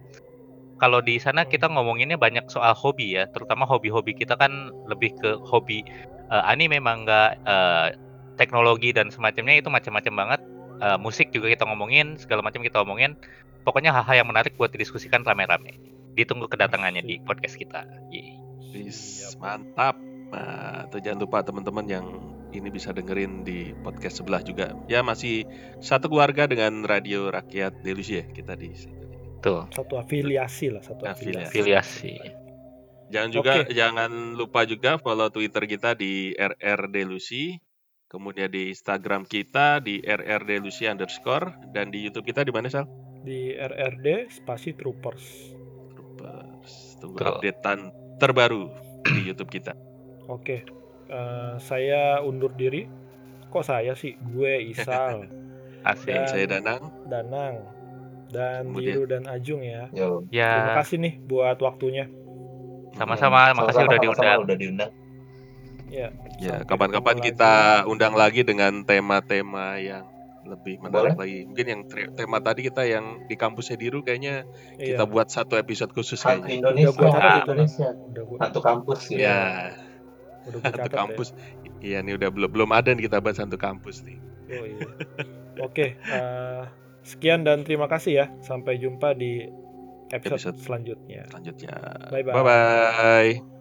[SPEAKER 3] Kalau di sana kita ngomonginnya banyak soal hobi ya terutama hobi-hobi kita kan lebih ke hobi eh, anime manga eh, teknologi dan semacamnya itu macam-macam banget eh, musik juga kita ngomongin, segala macam kita omongin. Pokoknya hal-hal yang menarik buat didiskusikan rame-rame. Ditunggu kedatangannya di podcast kita.
[SPEAKER 1] Siap.
[SPEAKER 2] mantap. Nah, tuh jangan lupa teman-teman yang ini bisa dengerin di podcast sebelah juga. Ya masih satu keluarga dengan Radio Rakyat Delusi ya kita di situ.
[SPEAKER 3] Tuh,
[SPEAKER 1] Satu afiliasi lah, satu
[SPEAKER 2] Afiliasi.
[SPEAKER 1] afiliasi.
[SPEAKER 3] afiliasi.
[SPEAKER 2] Jangan juga
[SPEAKER 1] Oke.
[SPEAKER 2] jangan lupa juga follow Twitter kita di RR Delusi. Kemudian di Instagram kita di RR Delusi underscore dan di YouTube kita di mana Sal?
[SPEAKER 1] Di RRD spasi troopers.
[SPEAKER 2] Troopers. Tunggu
[SPEAKER 3] Betul.
[SPEAKER 2] updatean terbaru di YouTube kita.
[SPEAKER 1] Oke. eh, saya undur diri. Kok saya sih? Gue Isal, (laughs)
[SPEAKER 3] Asik.
[SPEAKER 1] Dan-
[SPEAKER 2] Saya Danang.
[SPEAKER 1] Danang, dan
[SPEAKER 2] Kemudian-
[SPEAKER 1] Diru dan Ajung ya.
[SPEAKER 4] Yo.
[SPEAKER 1] Terima
[SPEAKER 3] Ya,
[SPEAKER 1] kasih nih buat waktunya.
[SPEAKER 3] sama-sama. Makasih udah
[SPEAKER 4] Sama-sama,
[SPEAKER 3] diundang.
[SPEAKER 4] Udah diundang.
[SPEAKER 1] Ya.
[SPEAKER 2] Ya,
[SPEAKER 1] sampai
[SPEAKER 2] kapan-kapan kita
[SPEAKER 1] lagi.
[SPEAKER 2] undang lagi dengan tema-tema yang lebih menarik lagi. Mungkin yang tema tadi kita yang di kampusnya Diru kayaknya
[SPEAKER 1] Iya,
[SPEAKER 2] kita buat satu episode khusus
[SPEAKER 4] Hantu
[SPEAKER 2] kayaknya.
[SPEAKER 4] Indonesia,
[SPEAKER 1] Udah
[SPEAKER 4] hantu
[SPEAKER 1] itu,
[SPEAKER 4] Indonesia.
[SPEAKER 1] udah
[SPEAKER 4] Hantu kampus gitu.
[SPEAKER 2] Ya,
[SPEAKER 1] udah
[SPEAKER 2] satu kampus. Iya nih udah belum belum ada nih kita bahas satu kampus nih.
[SPEAKER 1] ya. Oh, iya. Oke, eh, sekian dan terima kasih ya. Sampai jumpa di episode,
[SPEAKER 2] Episode.
[SPEAKER 1] selanjutnya.
[SPEAKER 2] Selanjutnya.
[SPEAKER 1] Bye-bye.
[SPEAKER 2] Bye bye.